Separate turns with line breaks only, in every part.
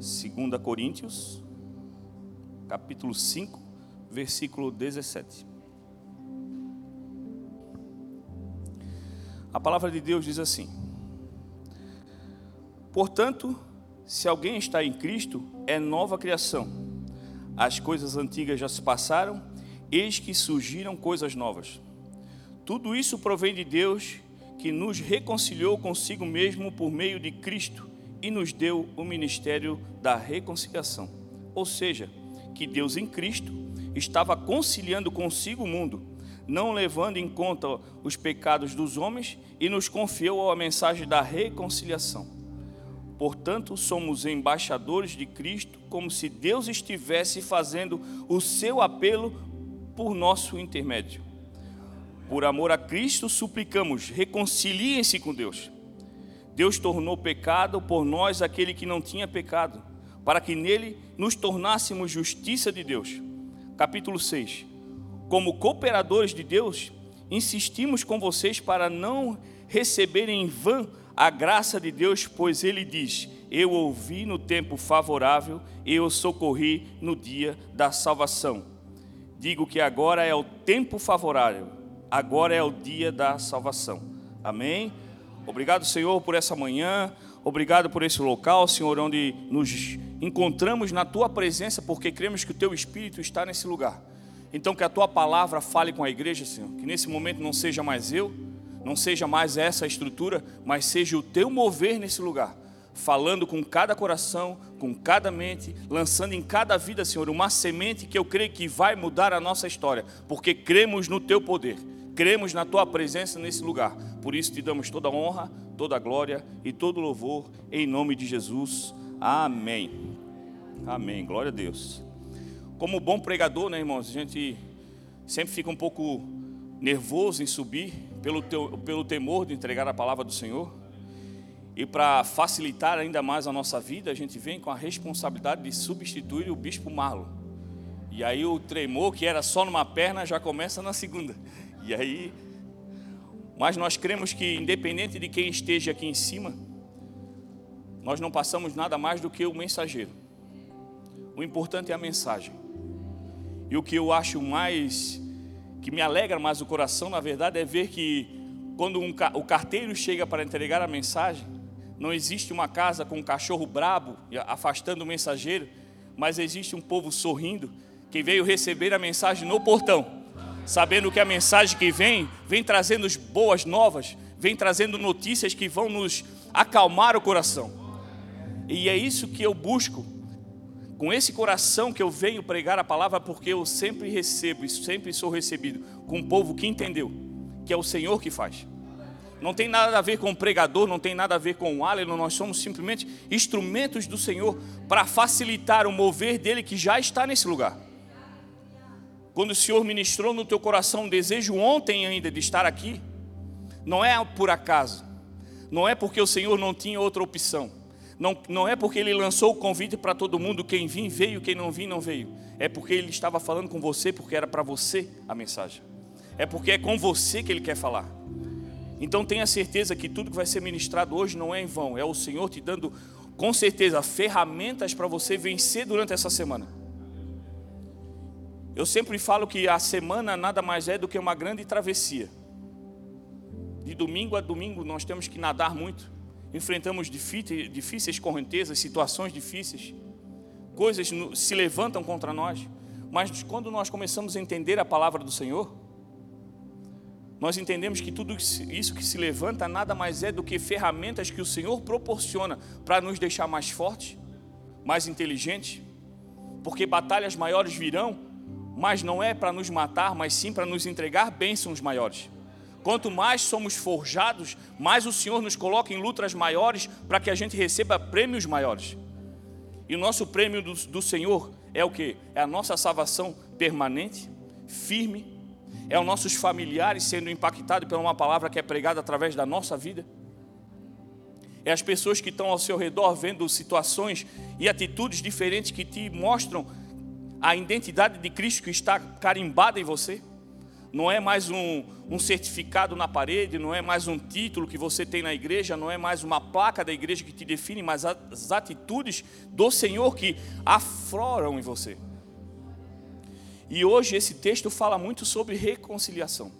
2 Coríntios, capítulo 5, versículo 17. A palavra de Deus diz assim: Portanto, se alguém está em Cristo, é nova criação. As coisas antigas já se passaram, eis que surgiram coisas novas. Tudo isso provém de Deus, que nos reconciliou consigo mesmo por meio de Cristo e nos deu o ministério da reconciliação. Ou seja, que Deus em Cristo estava conciliando consigo o mundo, não levando em conta os pecados dos homens e nos confiou a mensagem da reconciliação. Portanto, somos embaixadores de Cristo, como se Deus estivesse fazendo o seu apelo por nosso intermédio. Por amor a Cristo, suplicamos, reconciliem-se com Deus. Deus tornou pecado por nós aquele que não tinha pecado, para que nele nos tornássemos justiça de Deus. Capítulo 6. Como cooperadores de Deus, insistimos com vocês para não receberem em vão a graça de Deus, pois ele diz: Eu ouvi no tempo favorável, eu socorri no dia da salvação. Digo que agora é o tempo favorável, agora é o dia da salvação. Amém? Obrigado, Senhor, por essa manhã. Obrigado por esse local, Senhor, onde nos encontramos na tua presença, porque cremos que o teu Espírito está nesse lugar. Então, que a tua palavra fale com a igreja, Senhor. Que nesse momento não seja mais eu, não seja mais essa estrutura, mas seja o teu mover nesse lugar. Falando com cada coração, com cada mente, lançando em cada vida, Senhor, uma semente que eu creio que vai mudar a nossa história, porque cremos no teu poder cremos na tua presença nesse lugar. Por isso te damos toda a honra, toda a glória e todo o louvor em nome de Jesus. Amém. Amém. Glória a Deus. Como bom pregador, né, irmãos? A gente sempre fica um pouco nervoso em subir pelo, teu, pelo temor de entregar a palavra do Senhor. E para facilitar ainda mais a nossa vida, a gente vem com a responsabilidade de substituir o bispo Marlon. E aí o tremor, que era só numa perna, já começa na segunda. E aí, mas nós cremos que independente de quem esteja aqui em cima, nós não passamos nada mais do que o mensageiro. O importante é a mensagem. E o que eu acho mais que me alegra mais o coração, na verdade, é ver que quando um, o carteiro chega para entregar a mensagem, não existe uma casa com um cachorro brabo afastando o mensageiro, mas existe um povo sorrindo que veio receber a mensagem no portão sabendo que a mensagem que vem, vem trazendo boas novas, vem trazendo notícias que vão nos acalmar o coração. E é isso que eu busco, com esse coração que eu venho pregar a palavra, porque eu sempre recebo e sempre sou recebido com um povo que entendeu que é o Senhor que faz. Não tem nada a ver com o pregador, não tem nada a ver com o Aleluia, nós somos simplesmente instrumentos do Senhor para facilitar o mover dele que já está nesse lugar. Quando o Senhor ministrou no teu coração um desejo ontem ainda de estar aqui, não é por acaso, não é porque o Senhor não tinha outra opção, não, não é porque Ele lançou o convite para todo mundo, quem vir veio, quem não vir não veio, é porque Ele estava falando com você, porque era para você a mensagem, é porque é com você que Ele quer falar. Então tenha certeza que tudo que vai ser ministrado hoje não é em vão, é o Senhor te dando com certeza ferramentas para você vencer durante essa semana. Eu sempre falo que a semana nada mais é do que uma grande travessia. De domingo a domingo nós temos que nadar muito. Enfrentamos difíceis correntezas, situações difíceis. Coisas se levantam contra nós. Mas quando nós começamos a entender a palavra do Senhor, nós entendemos que tudo isso que se levanta nada mais é do que ferramentas que o Senhor proporciona para nos deixar mais fortes, mais inteligentes, porque batalhas maiores virão mas não é para nos matar, mas sim para nos entregar bênçãos maiores. Quanto mais somos forjados, mais o Senhor nos coloca em lutas maiores para que a gente receba prêmios maiores. E o nosso prêmio do, do Senhor é o que? É a nossa salvação permanente, firme, é os nossos familiares sendo impactados por uma palavra que é pregada através da nossa vida. É as pessoas que estão ao seu redor vendo situações e atitudes diferentes que te mostram a identidade de Cristo que está carimbada em você. não é mais um, um, certificado na parede, não é mais um título que você tem na igreja, não é mais uma placa da igreja que te define, mas as atitudes do Senhor que afloram em você. E hoje esse texto fala muito sobre reconciliação.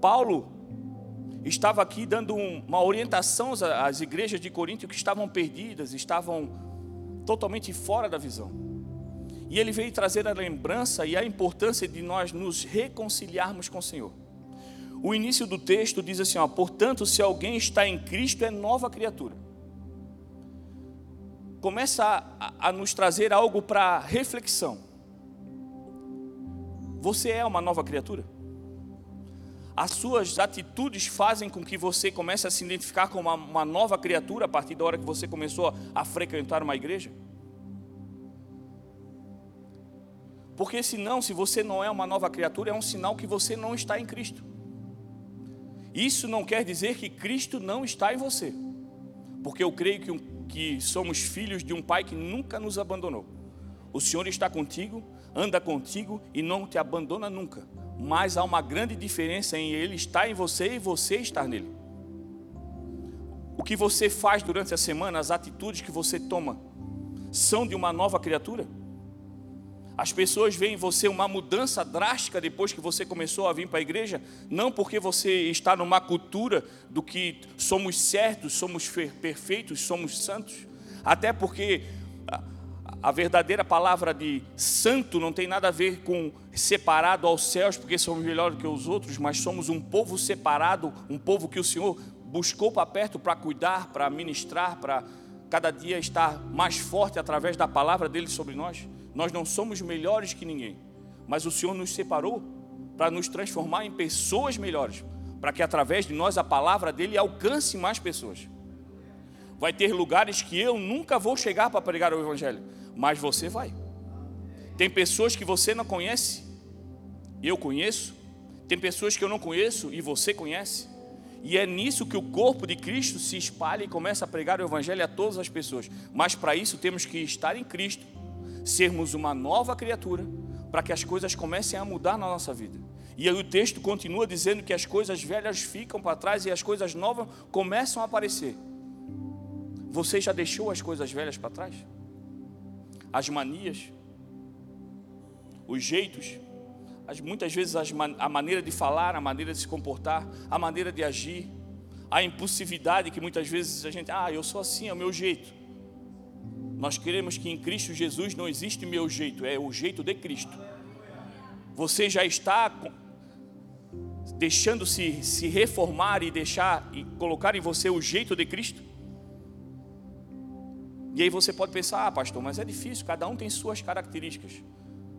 Paulo estava aqui dando uma orientação às igrejas de Corinto que estavam perdidas, estavam totalmente fora da visão. E ele veio trazer a lembrança e a importância de nós nos reconciliarmos com o Senhor. O início do texto diz assim: ó, portanto, se alguém está em Cristo, é nova criatura. Começa a, a nos trazer algo para reflexão. Você é uma nova criatura? As suas atitudes fazem com que você comece a se identificar como uma, uma nova criatura a partir da hora que você começou a frequentar uma igreja? Porque senão, se você não é uma nova criatura, é um sinal que você não está em Cristo. Isso não quer dizer que Cristo não está em você. Porque eu creio que, que somos filhos de um Pai que nunca nos abandonou. O Senhor está contigo, anda contigo e não te abandona nunca. Mas há uma grande diferença em Ele estar em você e você estar nele. O que você faz durante a semana, as atitudes que você toma, são de uma nova criatura? As pessoas veem em você uma mudança drástica depois que você começou a vir para a igreja, não porque você está numa cultura do que somos certos, somos perfeitos, somos santos, até porque a verdadeira palavra de santo não tem nada a ver com separado aos céus, porque somos melhores que os outros, mas somos um povo separado, um povo que o Senhor buscou para perto para cuidar, para ministrar, para cada dia estar mais forte através da palavra dele sobre nós. Nós não somos melhores que ninguém, mas o Senhor nos separou para nos transformar em pessoas melhores, para que através de nós a palavra dele alcance mais pessoas. Vai ter lugares que eu nunca vou chegar para pregar o evangelho, mas você vai. Tem pessoas que você não conhece, eu conheço. Tem pessoas que eu não conheço e você conhece. E é nisso que o corpo de Cristo se espalha e começa a pregar o Evangelho a todas as pessoas. Mas para isso temos que estar em Cristo sermos uma nova criatura, para que as coisas comecem a mudar na nossa vida. E aí o texto continua dizendo que as coisas velhas ficam para trás e as coisas novas começam a aparecer. Você já deixou as coisas velhas para trás? As manias, os jeitos, as, muitas vezes as, a maneira de falar, a maneira de se comportar, a maneira de agir, a impulsividade que muitas vezes a gente, ah, eu sou assim, é o meu jeito. Nós queremos que em Cristo Jesus não existe meu jeito, é o jeito de Cristo. Você já está deixando-se se reformar e deixar e colocar em você o jeito de Cristo? E aí você pode pensar, ah, pastor, mas é difícil, cada um tem suas características.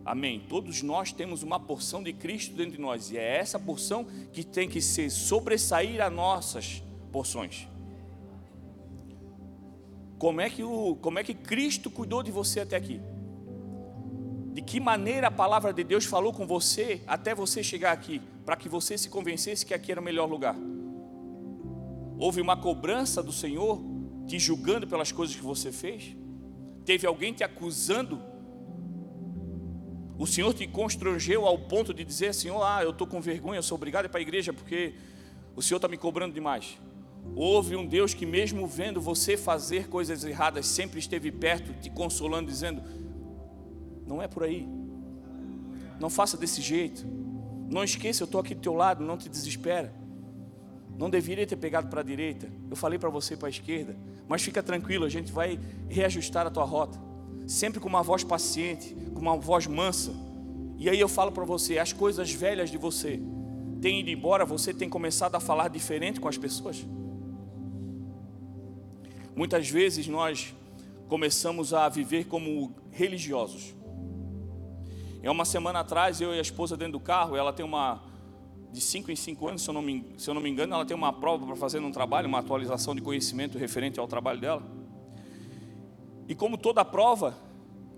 Amém. Todos nós temos uma porção de Cristo dentro de nós, e é essa porção que tem que ser sobressair as nossas porções. Como é que o, como é que Cristo cuidou de você até aqui? De que maneira a palavra de Deus falou com você até você chegar aqui, para que você se convencesse que aqui era o melhor lugar? Houve uma cobrança do Senhor te julgando pelas coisas que você fez? Teve alguém te acusando? O Senhor te constrangeu ao ponto de dizer, Senhor, ah, eu estou com vergonha, eu sou obrigado para a igreja porque o Senhor está me cobrando demais. Houve um Deus que, mesmo vendo você fazer coisas erradas, sempre esteve perto, te consolando, dizendo: Não é por aí, não faça desse jeito, não esqueça, eu estou aqui do teu lado, não te desespera. Não deveria ter pegado para a direita, eu falei para você para a esquerda, mas fica tranquilo, a gente vai reajustar a tua rota, sempre com uma voz paciente, com uma voz mansa. E aí eu falo para você: as coisas velhas de você têm ido embora, você tem começado a falar diferente com as pessoas. Muitas vezes nós começamos a viver como religiosos. É uma semana atrás, eu e a esposa dentro do carro, ela tem uma de 5 em 5 anos, se eu, não me, se eu não me engano, ela tem uma prova para fazer num trabalho, uma atualização de conhecimento referente ao trabalho dela. E como toda prova,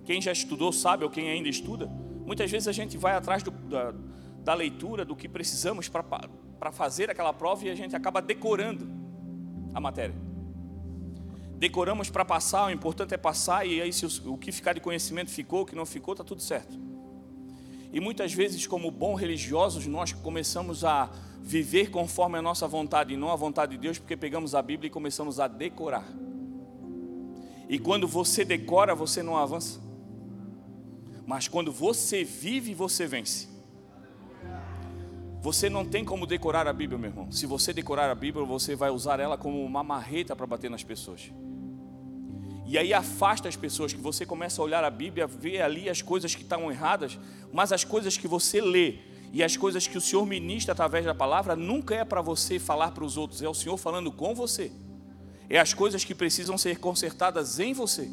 quem já estudou sabe, ou quem ainda estuda, muitas vezes a gente vai atrás do, da, da leitura do que precisamos para fazer aquela prova e a gente acaba decorando a matéria decoramos para passar, o importante é passar, e aí se o, que ficar de conhecimento ficou, o que não ficou, está tudo certo. E muitas vezes, como bons religiosos, nós começamos a viver conforme a nossa vontade e não a vontade de Deus, porque pegamos a Bíblia e começamos a decorar. E quando você decora, você não avança. Mas quando você vive, você vence. Você não tem como decorar a Bíblia, meu irmão. Se você decorar a Bíblia, você vai usar ela como uma marreta para bater nas pessoas. E aí afasta as pessoas, que você começa a olhar a Bíblia, ver ali as coisas que estão erradas, mas as coisas que você lê e as coisas que o Senhor ministra através da palavra nunca é para você falar para os outros, é o Senhor falando com você. É as coisas que precisam ser consertadas em você.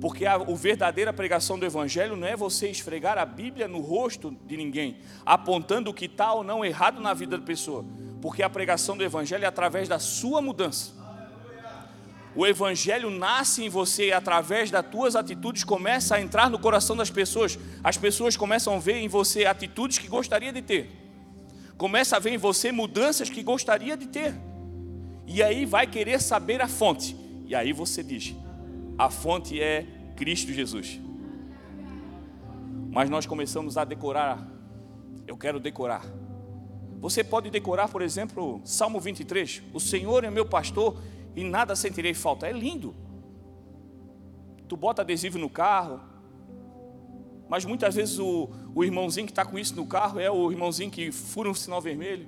Porque a, a verdadeira pregação do Evangelho não é você esfregar a Bíblia no rosto de ninguém, apontando o que está ou não errado na vida da pessoa. Porque a pregação do Evangelho é através da sua mudança. O Evangelho nasce em você e através das tuas atitudes começa a entrar no coração das pessoas. As pessoas começam a ver em você atitudes que gostaria de ter. Começa a ver em você mudanças que gostaria de ter. E aí vai querer saber a fonte. E aí você diz: a fonte é Cristo Jesus. Mas nós começamos a decorar. Eu quero decorar. Você pode decorar, por exemplo, Salmo 23. O Senhor é meu pastor e nada sentirei falta. É lindo. Tu bota adesivo no carro. Mas muitas vezes o, o irmãozinho que está com isso no carro é o irmãozinho que fura um sinal vermelho.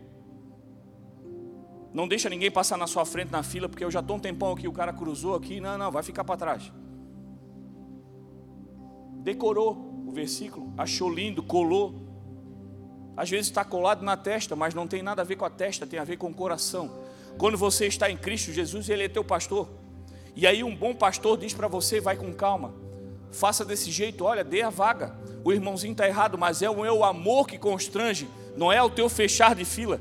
Não deixa ninguém passar na sua frente na fila, porque eu já estou um tempão aqui, o cara cruzou aqui. Não, não, vai ficar para trás. Decorou o versículo, achou lindo, colou. Às vezes está colado na testa, mas não tem nada a ver com a testa, tem a ver com o coração. Quando você está em Cristo Jesus, Ele é teu pastor. E aí um bom pastor diz para você, vai com calma. Faça desse jeito, olha, dê a vaga. O irmãozinho está errado, mas é o meu amor que constrange, não é o teu fechar de fila.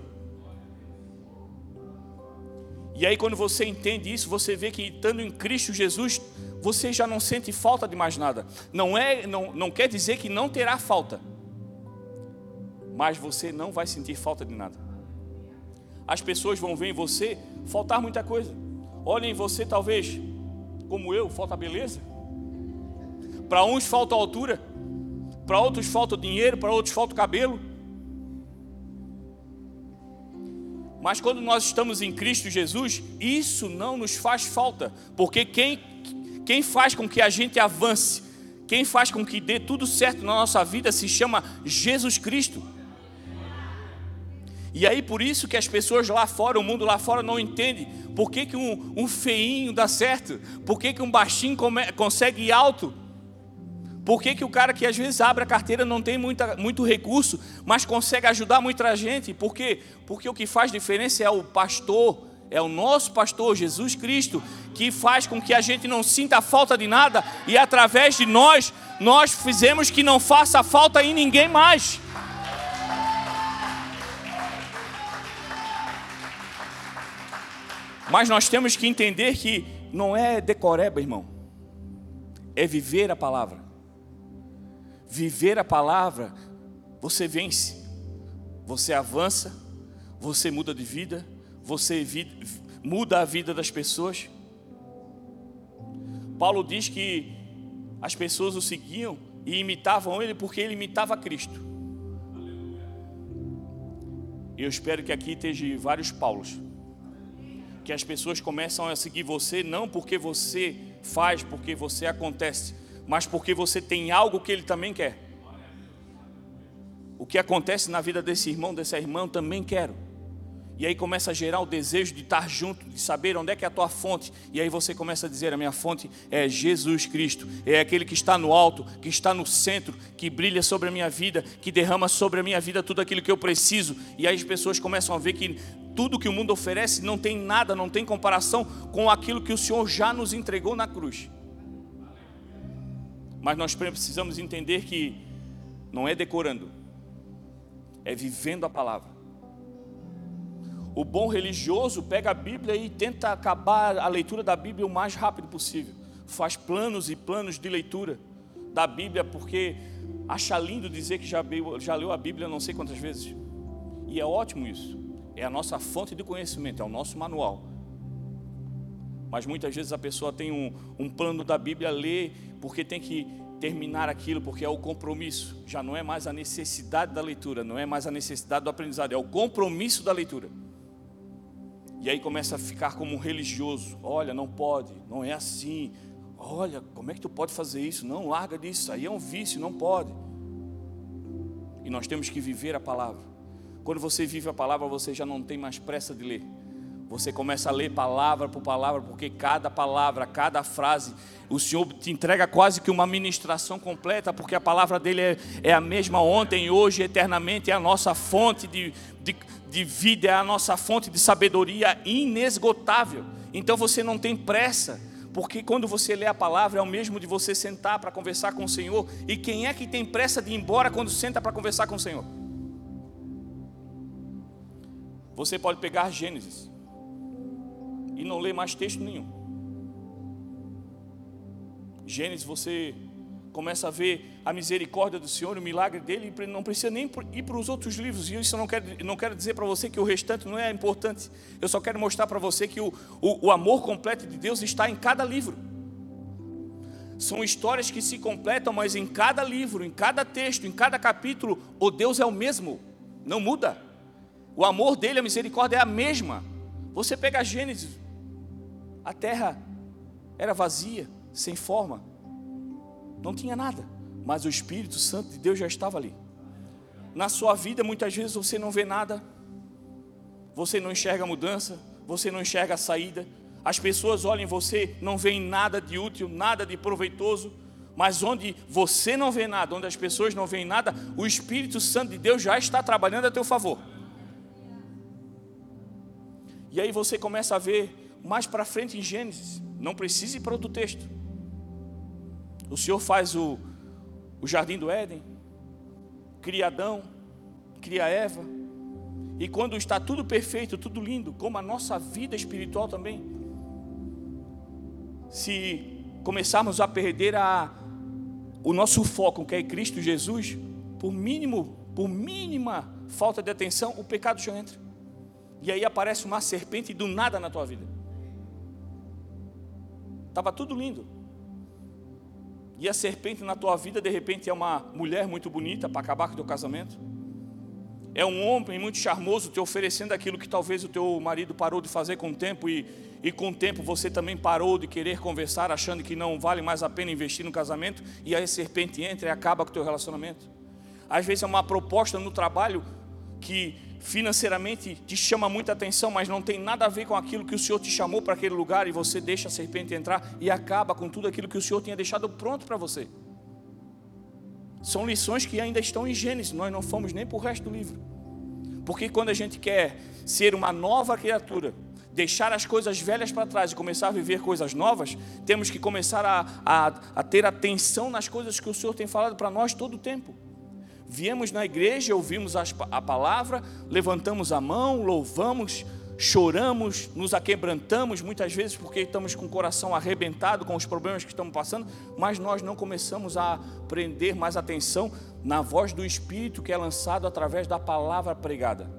E aí, quando você entende isso, você vê que estando em Cristo Jesus, você já não sente falta de mais nada. Não, é, não, não quer dizer que não terá falta, mas você não vai sentir falta de nada. As pessoas vão ver em você faltar muita coisa. Olhem em você, talvez, como eu, falta beleza. Para uns falta altura, para outros falta dinheiro, para outros falta cabelo. Mas quando nós estamos em Cristo Jesus, isso não nos faz falta, porque quem, quem faz com que a gente avance, quem faz com que dê tudo certo na nossa vida se chama Jesus Cristo. E aí por isso que as pessoas lá fora, o mundo lá fora não entende por que, que um, um feinho dá certo, por que, que um baixinho come, consegue ir alto, por que, que o cara que às vezes abre a carteira não tem muita, muito recurso, mas consegue ajudar muita gente? Por quê? Porque o que faz diferença é o pastor, é o nosso pastor, Jesus Cristo, que faz com que a gente não sinta falta de nada e através de nós, nós fizemos que não faça falta em ninguém mais. Mas nós temos que entender que não é decoreba, irmão, é viver a palavra viver a palavra, você vence, você avança, você muda de vida, você muda a vida das pessoas. Paulo diz que as pessoas o seguiam e imitavam ele porque ele imitava Cristo. Eu espero que aqui esteja vários Paulos. Que as pessoas começam a seguir você não porque você faz, porque você acontece, mas porque você tem algo que ele também quer. O que acontece na vida desse irmão, dessa irmã, também quero. E aí começa a gerar o desejo de estar junto, de saber onde é que é a tua fonte. E aí você começa a dizer: a minha fonte é Jesus Cristo, é aquele que está no alto, que está no centro, que brilha sobre a minha vida, que derrama sobre a minha vida tudo aquilo que eu preciso. E aí as pessoas começam a ver que tudo que o mundo oferece não tem nada, não tem comparação com aquilo que o Senhor já nos entregou na cruz. Mas nós precisamos entender que não é decorando, é vivendo a palavra. O bom religioso pega a Bíblia e tenta acabar a leitura da Bíblia o mais rápido possível. Faz planos e planos de leitura da Bíblia porque acha lindo dizer que já, já leu a Bíblia não sei quantas vezes. E é ótimo isso. É a nossa fonte de conhecimento, é o nosso manual. Mas muitas vezes a pessoa tem um, um plano da Bíblia, lê porque tem que terminar aquilo, porque é o compromisso, já não é mais a necessidade da leitura, não é mais a necessidade do aprendizado, é o compromisso da leitura. E aí começa a ficar como um religioso: olha, não pode, não é assim. Olha, como é que tu pode fazer isso? Não, larga disso, aí é um vício, não pode. E nós temos que viver a palavra. Quando você vive a palavra, você já não tem mais pressa de ler. Você começa a ler palavra por palavra, porque cada palavra, cada frase, o Senhor te entrega quase que uma ministração completa, porque a palavra dele é, é a mesma ontem, hoje, eternamente, é a nossa fonte de, de, de vida, é a nossa fonte de sabedoria inesgotável. Então você não tem pressa, porque quando você lê a palavra é o mesmo de você sentar para conversar com o Senhor. E quem é que tem pressa de ir embora quando senta para conversar com o Senhor? Você pode pegar Gênesis e não ler mais texto nenhum. Gênesis, você começa a ver a misericórdia do Senhor, o milagre dele, não precisa nem ir para os outros livros. E isso eu não quero, não quero dizer para você que o restante não é importante. Eu só quero mostrar para você que o, o, o amor completo de Deus está em cada livro. São histórias que se completam, mas em cada livro, em cada texto, em cada capítulo, o Deus é o mesmo, não muda. O amor dele, a misericórdia é a mesma. Você pega Gênesis, a terra era vazia, sem forma, não tinha nada, mas o Espírito Santo de Deus já estava ali. Na sua vida, muitas vezes você não vê nada, você não enxerga mudança, você não enxerga a saída, as pessoas olham em você, não veem nada de útil, nada de proveitoso, mas onde você não vê nada, onde as pessoas não veem nada, o Espírito Santo de Deus já está trabalhando a teu favor. E aí você começa a ver mais para frente em Gênesis, não precisa ir para outro texto. O Senhor faz o, o jardim do Éden, cria Adão, cria Eva, e quando está tudo perfeito, tudo lindo, como a nossa vida espiritual também, se começarmos a perder a, o nosso foco, que é Cristo Jesus, por mínimo, por mínima falta de atenção, o pecado já entra. E aí aparece uma serpente do nada na tua vida. Estava tudo lindo. E a serpente na tua vida, de repente, é uma mulher muito bonita para acabar com o teu casamento. É um homem muito charmoso te oferecendo aquilo que talvez o teu marido parou de fazer com o tempo e, e com o tempo você também parou de querer conversar, achando que não vale mais a pena investir no casamento, e aí a serpente entra e acaba com o teu relacionamento. Às vezes é uma proposta no trabalho que financeiramente te chama muita atenção, mas não tem nada a ver com aquilo que o Senhor te chamou para aquele lugar e você deixa a serpente entrar e acaba com tudo aquilo que o Senhor tinha deixado pronto para você. São lições que ainda estão em Gênesis, nós não fomos nem para o resto do livro. Porque quando a gente quer ser uma nova criatura, deixar as coisas velhas para trás e começar a viver coisas novas, temos que começar a, a, a ter atenção nas coisas que o Senhor tem falado para nós todo o tempo. Viemos na igreja, ouvimos a palavra, levantamos a mão, louvamos, choramos, nos aquebrantamos muitas vezes porque estamos com o coração arrebentado com os problemas que estamos passando, mas nós não começamos a prender mais atenção na voz do Espírito que é lançado através da palavra pregada.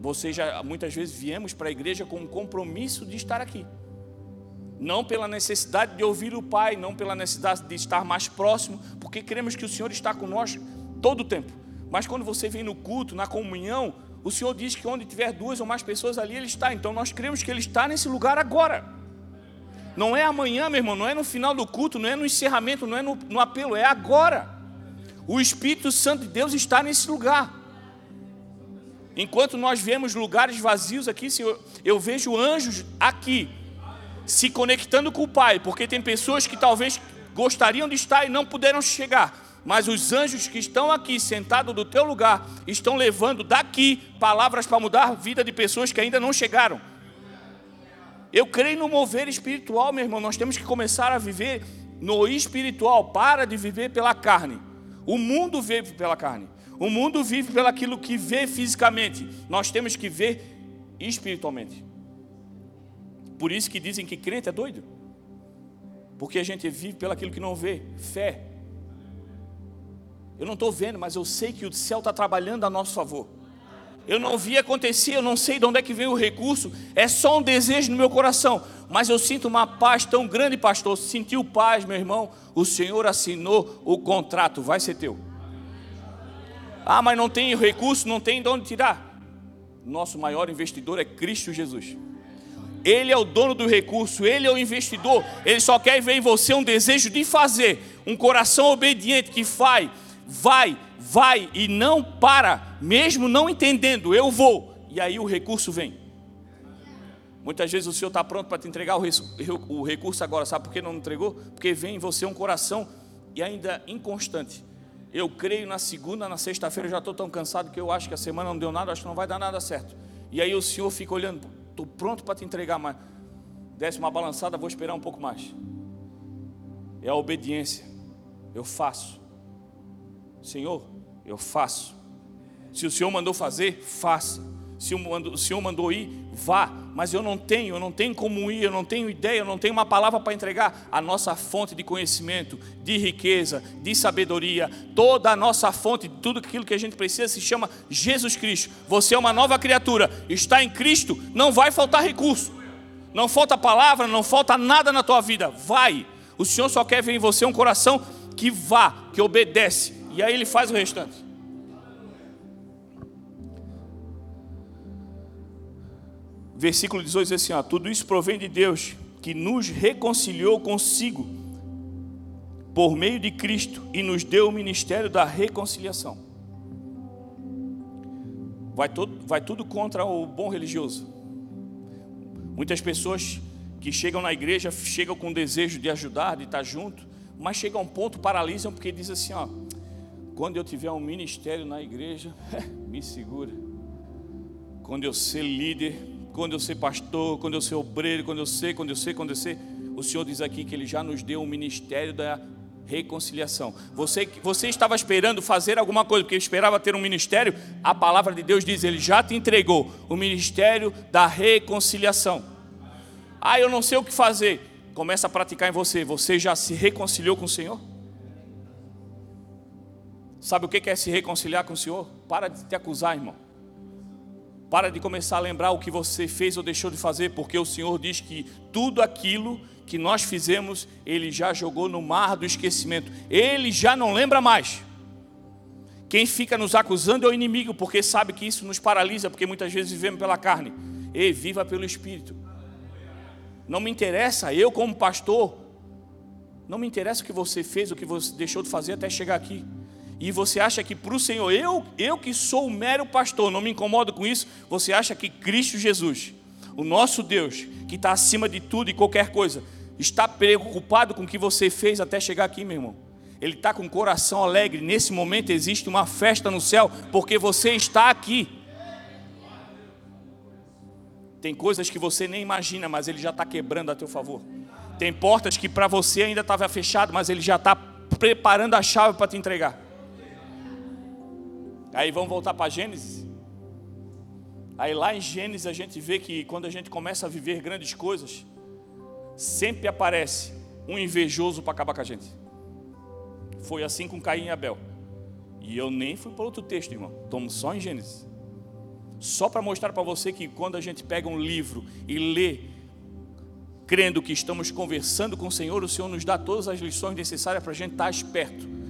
Você já muitas vezes viemos para a igreja com um compromisso de estar aqui. Não pela necessidade de ouvir o Pai, não pela necessidade de estar mais próximo, porque queremos que o Senhor está conosco todo o tempo. Mas quando você vem no culto, na comunhão, o Senhor diz que onde tiver duas ou mais pessoas ali, Ele está. Então nós cremos que Ele está nesse lugar agora. Não é amanhã, meu irmão, não é no final do culto, não é no encerramento, não é no, no apelo, é agora. O Espírito Santo de Deus está nesse lugar. Enquanto nós vemos lugares vazios aqui, eu, eu vejo anjos aqui, se conectando com o Pai, porque tem pessoas que talvez gostariam de estar e não puderam chegar mas os anjos que estão aqui sentados do teu lugar estão levando daqui palavras para mudar a vida de pessoas que ainda não chegaram. Eu creio no mover espiritual, meu irmão. Nós temos que começar a viver no espiritual. Para de viver pela carne. O mundo vive pela carne. O mundo vive pelaquilo que vê fisicamente. Nós temos que ver espiritualmente. Por isso que dizem que crente é doido. Porque a gente vive pelaquilo que não vê. Fé. Eu não estou vendo, mas eu sei que o céu está trabalhando a nosso favor. Eu não vi acontecer, eu não sei de onde é que vem o recurso, é só um desejo no meu coração, mas eu sinto uma paz tão grande, pastor. Sentiu paz, meu irmão? O Senhor assinou o contrato, vai ser teu. Ah, mas não tem recurso, não tem de onde tirar. Nosso maior investidor é Cristo Jesus. Ele é o dono do recurso, ele é o investidor. Ele só quer ver em você um desejo de fazer, um coração obediente que faz, vai, vai e não para, mesmo não entendendo, eu vou. E aí o recurso vem. Muitas vezes o Senhor está pronto para te entregar o recurso agora, sabe por que não entregou? Porque vem em você um coração e ainda inconstante. Eu creio na segunda, na sexta-feira, já estou tão cansado que eu acho que a semana não deu nada, acho que não vai dar nada certo. E aí o Senhor fica olhando, estou pronto para te entregar, mas desce uma balançada, vou esperar um pouco mais. É a obediência. Eu faço. Senhor, eu faço. Se o Senhor mandou fazer, faça. Se o Senhor mandou ir, vá. Mas eu não tenho, eu não tenho como ir, eu não tenho ideia, eu não tenho uma palavra para entregar. A nossa fonte de conhecimento, de riqueza, de sabedoria, toda a nossa fonte tudo aquilo que a gente precisa se chama Jesus Cristo. Você é uma nova criatura, está em Cristo, não vai faltar recurso. Não falta palavra, não falta nada na tua vida. Vai. O Senhor só quer ver em você um coração que vá, que obedece. E aí ele faz o restante. versículo 18 diz assim: ó, Tudo isso provém de Deus, que nos reconciliou consigo por meio de Cristo e nos deu o ministério da reconciliação. Vai, todo, vai tudo contra o bom religioso. Muitas pessoas que chegam na igreja chegam com desejo de ajudar, de estar junto, mas chegam a um ponto paralisam porque diz assim: ó, quando eu tiver um ministério na igreja, me segura. Quando eu ser líder, quando eu ser pastor, quando eu ser obreiro, quando eu ser, quando eu ser, quando eu ser. O Senhor diz aqui que Ele já nos deu o ministério da reconciliação. Você, você estava esperando fazer alguma coisa, porque esperava ter um ministério, a palavra de Deus diz, Ele já te entregou o ministério da reconciliação. Ah, eu não sei o que fazer. Começa a praticar em você. Você já se reconciliou com o Senhor? Sabe o que é se reconciliar com o Senhor? Para de te acusar, irmão. Para de começar a lembrar o que você fez ou deixou de fazer, porque o Senhor diz que tudo aquilo que nós fizemos, Ele já jogou no mar do esquecimento. Ele já não lembra mais. Quem fica nos acusando é o inimigo, porque sabe que isso nos paralisa, porque muitas vezes vivemos pela carne. E viva pelo Espírito. Não me interessa, eu como pastor, não me interessa o que você fez, o que você deixou de fazer até chegar aqui e você acha que para o Senhor, eu, eu que sou o mero pastor, não me incomodo com isso, você acha que Cristo Jesus, o nosso Deus, que está acima de tudo e qualquer coisa, está preocupado com o que você fez até chegar aqui, meu irmão? Ele está com o coração alegre. Nesse momento existe uma festa no céu, porque você está aqui. Tem coisas que você nem imagina, mas Ele já está quebrando a teu favor. Tem portas que para você ainda estava fechado, mas Ele já está preparando a chave para te entregar. Aí vamos voltar para Gênesis. Aí lá em Gênesis a gente vê que quando a gente começa a viver grandes coisas, sempre aparece um invejoso para acabar com a gente. Foi assim com Caim e Abel. E eu nem fui para outro texto, irmão. Estamos só em Gênesis. Só para mostrar para você que quando a gente pega um livro e lê, crendo que estamos conversando com o Senhor, o Senhor nos dá todas as lições necessárias para a gente estar esperto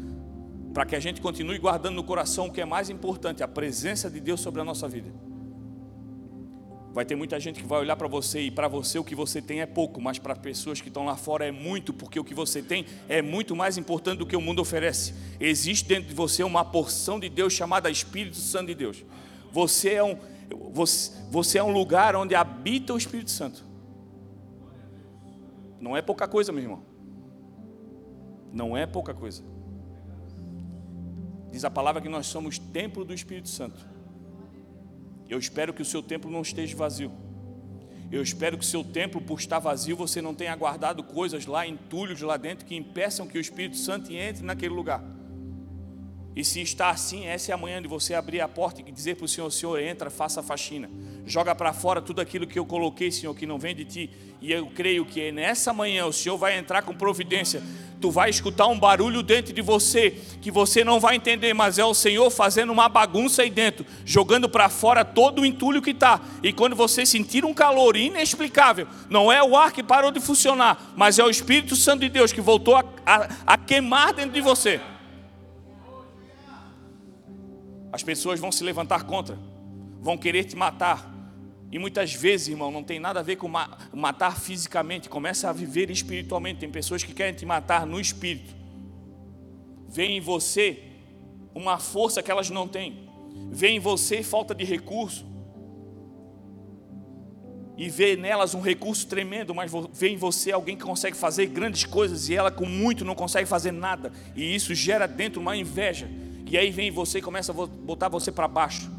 para que a gente continue guardando no coração o que é mais importante, a presença de Deus sobre a nossa vida. Vai ter muita gente que vai olhar para você e para você o que você tem é pouco, mas para pessoas que estão lá fora é muito, porque o que você tem é muito mais importante do que o mundo oferece. Existe dentro de você uma porção de Deus chamada Espírito Santo de Deus. Você é um, você, você é um lugar onde habita o Espírito Santo. Não é pouca coisa, meu irmão. Não é pouca coisa. Diz a palavra que nós somos templo do Espírito Santo. Eu espero que o seu templo não esteja vazio. Eu espero que o seu templo, por estar vazio, você não tenha guardado coisas lá, entulhos lá dentro, que impeçam que o Espírito Santo entre naquele lugar. E se está assim, essa é a manhã de você abrir a porta e dizer para o Senhor: Senhor, entra, faça a faxina. Joga para fora tudo aquilo que eu coloquei, Senhor, que não vem de ti. E eu creio que nessa manhã o Senhor vai entrar com providência. Tu vai escutar um barulho dentro de você que você não vai entender, mas é o Senhor fazendo uma bagunça aí dentro, jogando para fora todo o entulho que está. E quando você sentir um calor inexplicável, não é o ar que parou de funcionar, mas é o Espírito Santo de Deus que voltou a, a, a queimar dentro de você. As pessoas vão se levantar contra, vão querer te matar. E muitas vezes, irmão, não tem nada a ver com matar fisicamente, começa a viver espiritualmente. Tem pessoas que querem te matar no espírito. Vê em você uma força que elas não têm. Vê em você falta de recurso. E vê nelas um recurso tremendo, mas vê em você alguém que consegue fazer grandes coisas e ela com muito não consegue fazer nada. E isso gera dentro uma inveja e aí vem você e começa a botar você para baixo.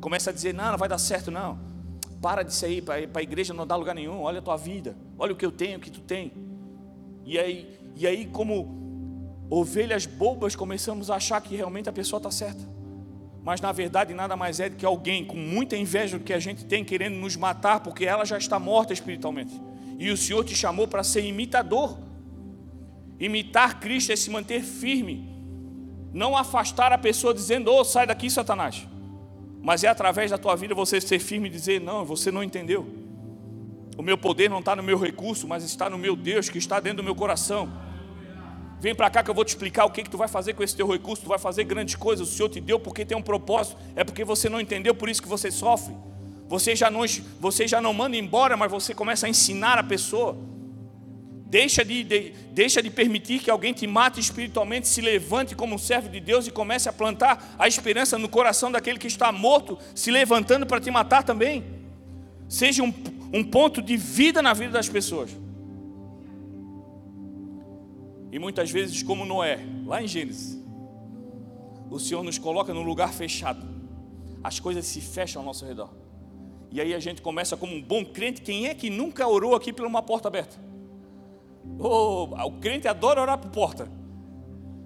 Começa a dizer: não, não vai dar certo, não. Para disso aí, para a igreja não dá lugar nenhum. Olha a tua vida, olha o que eu tenho, o que tu tem. E aí, e aí como ovelhas bobas, começamos a achar que realmente a pessoa está certa. Mas na verdade nada mais é do que alguém com muita inveja do que a gente tem, querendo nos matar, porque ela já está morta espiritualmente. E o Senhor te chamou para ser imitador. Imitar Cristo é se manter firme não afastar a pessoa dizendo, oh, sai daqui, Satanás. Mas é através da tua vida você ser firme e dizer, não, você não entendeu. O meu poder não está no meu recurso, mas está no meu Deus que está dentro do meu coração. Vem para cá que eu vou te explicar o que, que tu vai fazer com esse teu recurso. Tu vai fazer grandes coisas. O Senhor te deu porque tem um propósito. É porque você não entendeu, por isso que você sofre. Você já não, você já não manda embora, mas você começa a ensinar a pessoa. Deixa de, de, deixa de permitir que alguém te mate espiritualmente, se levante como um servo de Deus e comece a plantar a esperança no coração daquele que está morto, se levantando para te matar também. Seja um, um ponto de vida na vida das pessoas. E muitas vezes, como Noé, lá em Gênesis, o Senhor nos coloca num lugar fechado, as coisas se fecham ao nosso redor. E aí a gente começa como um bom crente. Quem é que nunca orou aqui por uma porta aberta? Oh, o crente adora orar por porta.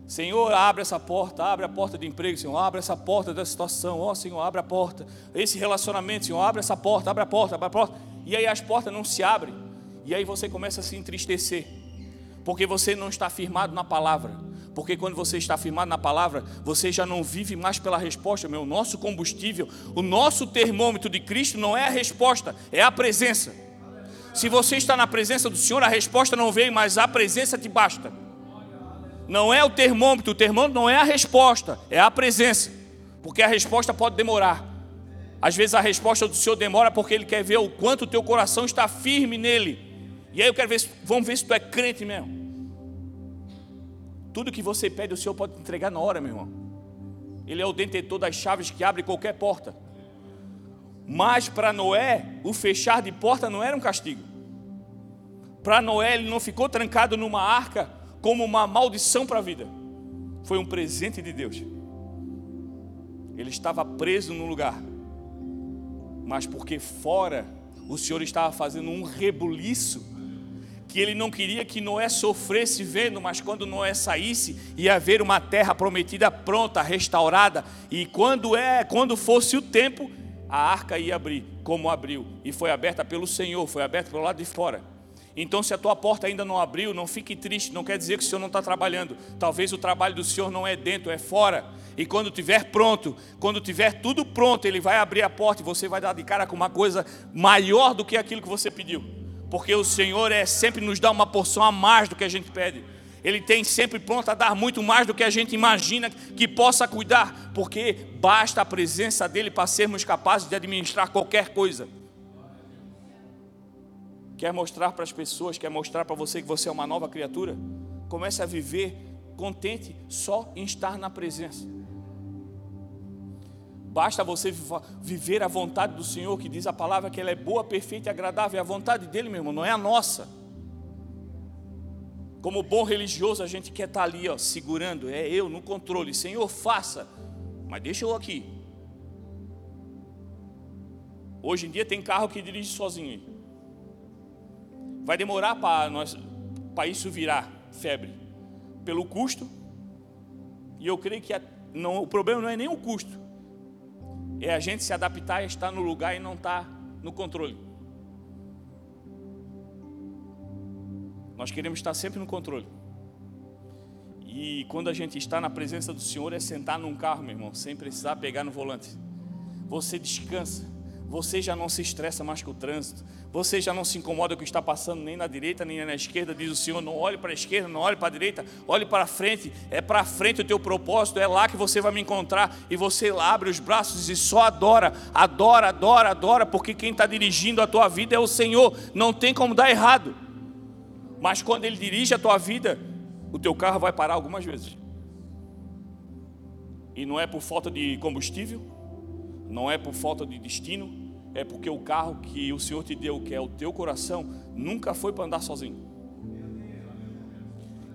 Senhor, abre essa porta, abre a porta de emprego, Senhor, abre essa porta da situação, ó oh, Senhor, abre a porta. Esse relacionamento, Senhor, abre essa porta, abre a porta, abre a porta. E aí as portas não se abrem. E aí você começa a se entristecer. Porque você não está firmado na palavra. Porque quando você está firmado na palavra, você já não vive mais pela resposta, meu. Nosso combustível, o nosso termômetro de Cristo não é a resposta, é a presença. Se você está na presença do Senhor, a resposta não vem, mas a presença te basta. Não é o termômetro, o termômetro não é a resposta, é a presença. Porque a resposta pode demorar. Às vezes a resposta do Senhor demora porque Ele quer ver o quanto o teu coração está firme nele. E aí eu quero ver, vamos ver se tu é crente mesmo. Tudo que você pede, o Senhor pode entregar na hora, meu irmão. Ele é o detentor das chaves que abre qualquer porta. Mas para Noé, o fechar de porta não era um castigo. Para Noé, ele não ficou trancado numa arca como uma maldição para a vida. Foi um presente de Deus. Ele estava preso num lugar, mas porque fora o Senhor estava fazendo um rebuliço, que ele não queria que Noé sofresse vendo, mas quando Noé saísse, ia haver uma terra prometida pronta, restaurada, e quando é, quando fosse o tempo, a arca ia abrir, como abriu, e foi aberta pelo Senhor, foi aberta pelo lado de fora. Então, se a tua porta ainda não abriu, não fique triste, não quer dizer que o Senhor não está trabalhando. Talvez o trabalho do Senhor não é dentro, é fora. E quando tiver pronto, quando tiver tudo pronto, Ele vai abrir a porta e você vai dar de cara com uma coisa maior do que aquilo que você pediu. Porque o Senhor é sempre nos dá uma porção a mais do que a gente pede. Ele tem sempre pronto a dar muito mais do que a gente imagina que possa cuidar, porque basta a presença dele para sermos capazes de administrar qualquer coisa. Quer mostrar para as pessoas, quer mostrar para você que você é uma nova criatura? Comece a viver contente só em estar na presença. Basta você viver a vontade do Senhor, que diz a palavra que ela é boa, perfeita e agradável. É a vontade dele, meu irmão, não é a nossa. Como bom religioso, a gente quer estar ali, ó, segurando, é eu no controle. Senhor, faça, mas deixa eu aqui. Hoje em dia tem carro que dirige sozinho. Vai demorar para nós, para isso virar febre, pelo custo. E eu creio que não, o problema não é nem o custo, é a gente se adaptar a estar no lugar e não estar tá no controle. Nós queremos estar sempre no controle. E quando a gente está na presença do Senhor, é sentar num carro, meu irmão, sem precisar pegar no volante. Você descansa você já não se estressa mais com o trânsito, você já não se incomoda com o que está passando nem na direita nem na esquerda, diz o Senhor, não olhe para a esquerda, não olhe para a direita, olhe para a frente, é para a frente o teu propósito, é lá que você vai me encontrar, e você abre os braços e só adora, adora, adora, adora, porque quem está dirigindo a tua vida é o Senhor, não tem como dar errado, mas quando Ele dirige a tua vida, o teu carro vai parar algumas vezes, e não é por falta de combustível, não é por falta de destino, é porque o carro que o Senhor te deu, que é o teu coração, nunca foi para andar sozinho.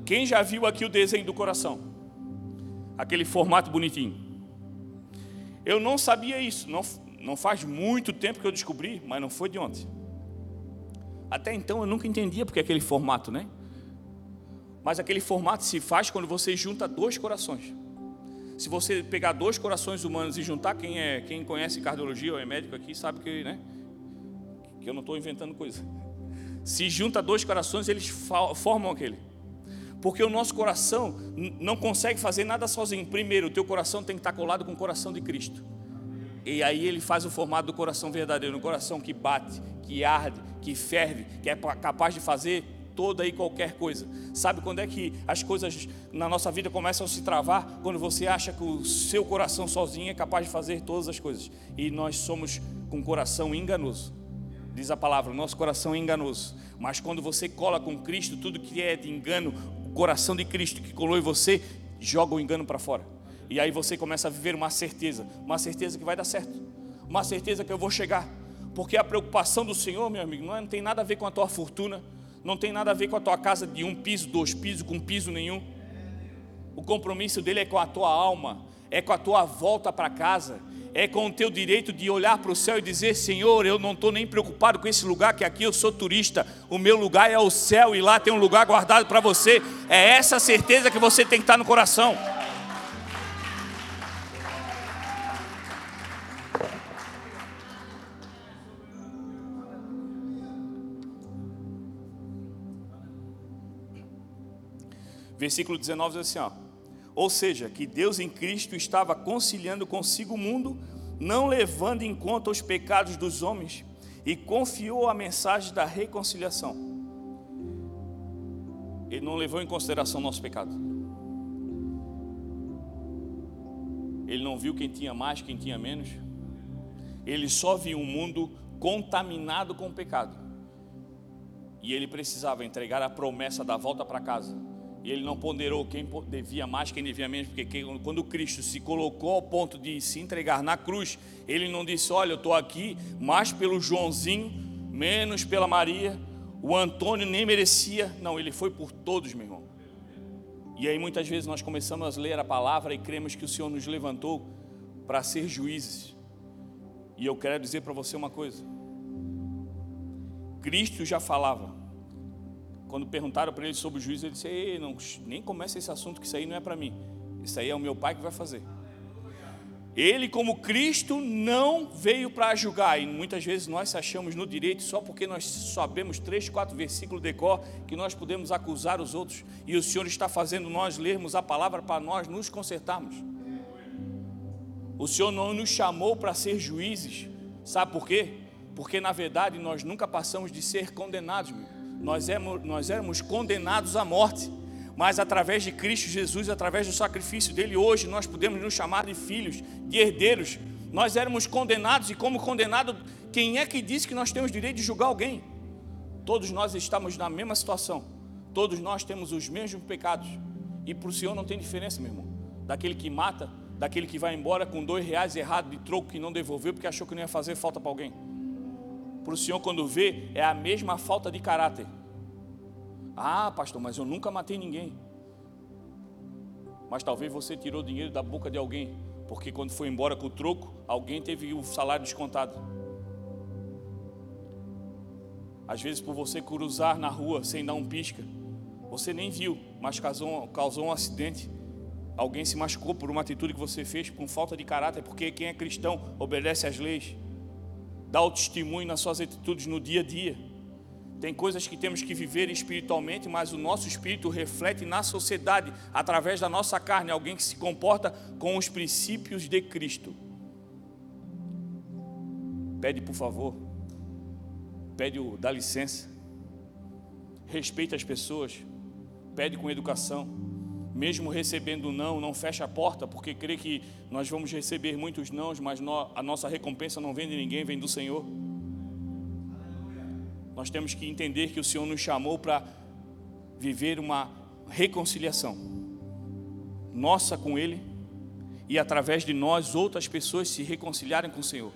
Quem já viu aqui o desenho do coração? Aquele formato bonitinho. Eu não sabia isso, não, não faz muito tempo que eu descobri, mas não foi de ontem. Até então eu nunca entendia porque aquele formato, né? Mas aquele formato se faz quando você junta dois corações. Se você pegar dois corações humanos e juntar, quem é quem conhece cardiologia ou é médico aqui sabe que, né, que eu não estou inventando coisa. Se junta dois corações, eles formam aquele. Porque o nosso coração não consegue fazer nada sozinho. Primeiro, o teu coração tem que estar colado com o coração de Cristo. E aí ele faz o formato do coração verdadeiro, um coração que bate, que arde, que ferve, que é capaz de fazer toda e qualquer coisa. Sabe quando é que as coisas na nossa vida começam a se travar? Quando você acha que o seu coração sozinho é capaz de fazer todas as coisas. E nós somos com coração enganoso. Diz a palavra, nosso coração é enganoso. Mas quando você cola com Cristo, tudo que é de engano, o coração de Cristo que colou em você, joga o engano para fora. E aí você começa a viver uma certeza, uma certeza que vai dar certo, uma certeza que eu vou chegar. Porque a preocupação do Senhor, meu amigo, não, é, não tem nada a ver com a tua fortuna, não tem nada a ver com a tua casa de um piso, dois pisos, com piso nenhum. O compromisso dele é com a tua alma, é com a tua volta para casa, é com o teu direito de olhar para o céu e dizer: Senhor, eu não estou nem preocupado com esse lugar, que aqui eu sou turista, o meu lugar é o céu e lá tem um lugar guardado para você. É essa certeza que você tem que estar no coração. Versículo 19 diz assim: ó, Ou seja, que Deus em Cristo estava conciliando consigo o mundo, não levando em conta os pecados dos homens, e confiou a mensagem da reconciliação. Ele não levou em consideração o nosso pecado. Ele não viu quem tinha mais, quem tinha menos. Ele só viu um mundo contaminado com o pecado. E ele precisava entregar a promessa da volta para casa e ele não ponderou quem devia mais, quem devia menos, porque quando Cristo se colocou ao ponto de se entregar na cruz, ele não disse: Olha, eu estou aqui mais pelo Joãozinho, menos pela Maria, o Antônio nem merecia. Não, ele foi por todos, meu irmão. E aí muitas vezes nós começamos a ler a palavra e cremos que o Senhor nos levantou para ser juízes. E eu quero dizer para você uma coisa: Cristo já falava quando perguntaram para ele sobre o juízo, ele disse: Ei, não, nem começa esse assunto, que isso aí não é para mim. Isso aí é o meu pai que vai fazer. Ele, como Cristo, não veio para julgar. E muitas vezes nós achamos no direito só porque nós sabemos três, quatro versículos de cor que nós podemos acusar os outros. E o Senhor está fazendo nós lermos a palavra para nós nos consertarmos. O Senhor não nos chamou para ser juízes. Sabe por quê? Porque na verdade nós nunca passamos de ser condenados. Meu nós éramos, nós éramos condenados à morte, mas através de Cristo Jesus, através do sacrifício dele, hoje nós podemos nos chamar de filhos, de herdeiros. Nós éramos condenados, e como condenado, quem é que disse que nós temos direito de julgar alguém? Todos nós estamos na mesma situação, todos nós temos os mesmos pecados, e para o Senhor não tem diferença, meu irmão, daquele que mata, daquele que vai embora com dois reais errado de troco que não devolveu porque achou que não ia fazer falta para alguém para o Senhor, quando vê, é a mesma falta de caráter. Ah, pastor, mas eu nunca matei ninguém. Mas talvez você tirou dinheiro da boca de alguém, porque quando foi embora com o troco, alguém teve o salário descontado. Às vezes, por você cruzar na rua sem dar um pisca, você nem viu, mas causou, causou um acidente Alguém se machucou por uma atitude que você fez com falta de caráter, porque quem é cristão obedece às leis, dá o testemunho nas suas atitudes no dia a dia. Tem coisas que temos que viver espiritualmente, mas o nosso espírito reflete na sociedade, através da nossa carne, alguém que se comporta com os princípios de Cristo. Pede por favor, pede o dá licença, respeita as pessoas, pede com educação, mesmo recebendo não, não fecha a porta, porque crê que nós vamos receber muitos nãos, mas a nossa recompensa não vem de ninguém, vem do Senhor. Nós temos que entender que o Senhor nos chamou para viver uma reconciliação nossa com Ele e através de nós outras pessoas se reconciliarem com o Senhor.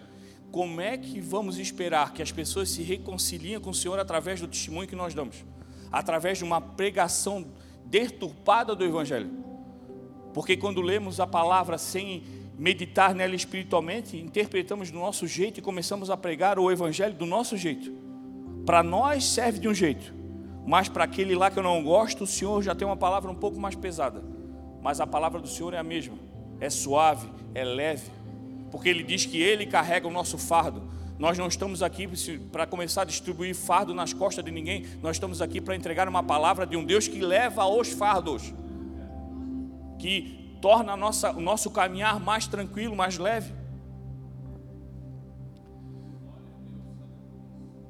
Como é que vamos esperar que as pessoas se reconciliem com o Senhor através do testemunho que nós damos? Através de uma pregação deturpada do Evangelho. Porque quando lemos a palavra sem meditar nela espiritualmente, interpretamos do nosso jeito e começamos a pregar o Evangelho do nosso jeito. Para nós serve de um jeito, mas para aquele lá que eu não gosto, o Senhor já tem uma palavra um pouco mais pesada. Mas a palavra do Senhor é a mesma, é suave, é leve, porque Ele diz que Ele carrega o nosso fardo. Nós não estamos aqui para começar a distribuir fardo nas costas de ninguém. Nós estamos aqui para entregar uma palavra de um Deus que leva os fardos, que torna nossa, o nosso caminhar mais tranquilo, mais leve.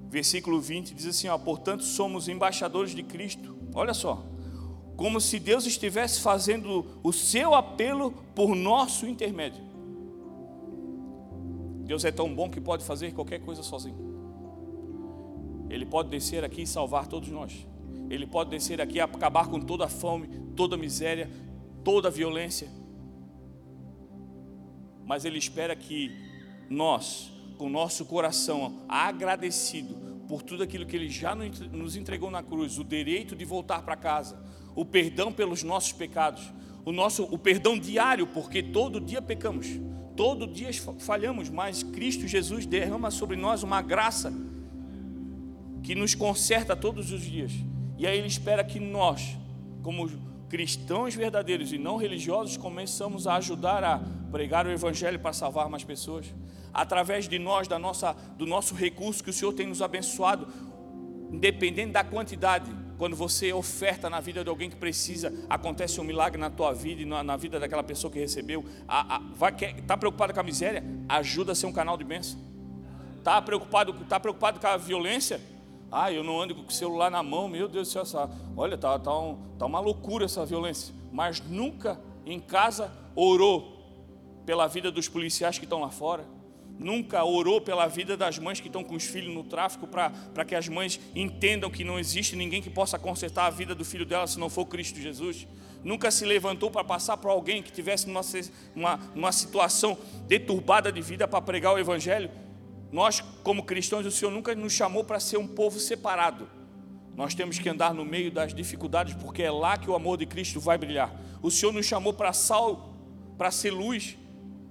Versículo 20 diz assim: ó, portanto, somos embaixadores de Cristo. Olha só, como se Deus estivesse fazendo o seu apelo por nosso intermédio. Deus é tão bom que pode fazer qualquer coisa sozinho. Ele pode descer aqui e salvar todos nós. Ele pode descer aqui e acabar com toda a fome, toda a miséria, toda a violência. Mas Ele espera que nós, com nosso coração agradecido por tudo aquilo que Ele já nos entregou na cruz, o direito de voltar para casa, o perdão pelos nossos pecados, o nosso o perdão diário, porque todo dia pecamos. Todo dia falhamos, mas Cristo Jesus derrama sobre nós uma graça que nos conserta todos os dias. E aí Ele espera que nós, como cristãos verdadeiros e não religiosos, começamos a ajudar a pregar o Evangelho para salvar mais pessoas. Através de nós, da nossa, do nosso recurso que o Senhor tem nos abençoado, independente da quantidade, quando você oferta na vida de alguém que precisa, acontece um milagre na tua vida e na, vida daquela pessoa que recebeu. Está preocupado com a miséria? Ajuda a ser um canal de bênção. Está preocupado, tá preocupado com a violência? Ah, eu não ando com o celular na mão, meu Deus do céu, essa, olha, tá, tá, um, tá uma loucura essa violência. Mas nunca em casa orou pela vida dos policiais que estão lá fora nunca orou pela vida das mães que estão com os filhos no tráfico, para que as mães entendam que não existe ninguém que possa consertar a vida do filho dela se não for Cristo Jesus. Nunca se levantou para passar para alguém que tivesse numa, uma, uma situação deturbada de vida para pregar o Evangelho. Nós, como cristãos, o Senhor nunca nos chamou para ser um povo separado. Nós temos que andar no meio das dificuldades, porque é lá que o amor de Cristo vai brilhar. O Senhor nos chamou para sal, para ser luz,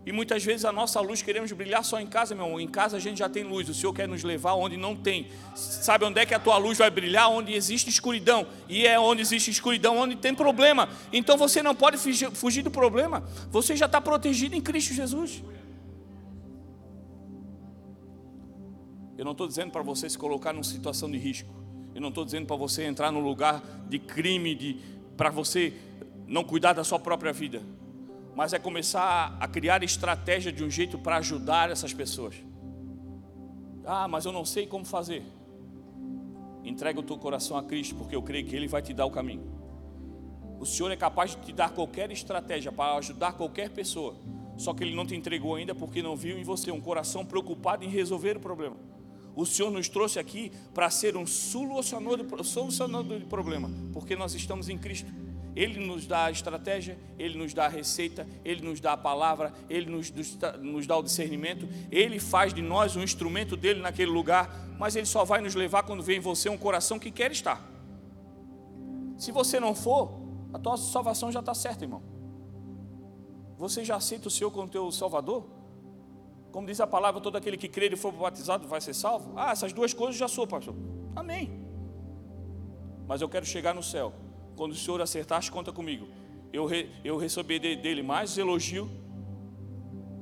e muitas vezes a nossa luz queremos brilhar só em casa, meu irmão. Em casa a gente já tem luz. O Senhor quer nos levar onde não tem. Sabe onde é que a tua luz vai brilhar? Onde existe escuridão. E é onde existe escuridão, onde tem problema. Então você não pode fugir do problema. Você já está protegido em Cristo Jesus. Eu não estou dizendo para você se colocar numa situação de risco. Eu não estou dizendo para você entrar num lugar de crime, de, para você não cuidar da sua própria vida mas é começar a criar estratégia de um jeito para ajudar essas pessoas. Ah, mas eu não sei como fazer. Entrega o teu coração a Cristo, porque eu creio que Ele vai te dar o caminho. O Senhor é capaz de te dar qualquer estratégia para ajudar qualquer pessoa, só que Ele não te entregou ainda porque não viu em você um coração preocupado em resolver o problema. O Senhor nos trouxe aqui para ser um solucionador de problema, porque nós estamos em Cristo. Ele nos dá a estratégia, Ele nos dá a receita, Ele nos dá a palavra, Ele nos, nos dá o discernimento, Ele faz de nós um instrumento dele naquele lugar, mas Ele só vai nos levar quando vê em você um coração que quer estar. Se você não for, a tua salvação já está certa, irmão. Você já aceita o Senhor como teu Salvador? Como diz a palavra, todo aquele que crer e for batizado vai ser salvo? Ah, essas duas coisas já sou, pastor. Amém. Mas eu quero chegar no céu quando o Senhor acertar as contas comigo, eu, re, eu recebi dele mais elogio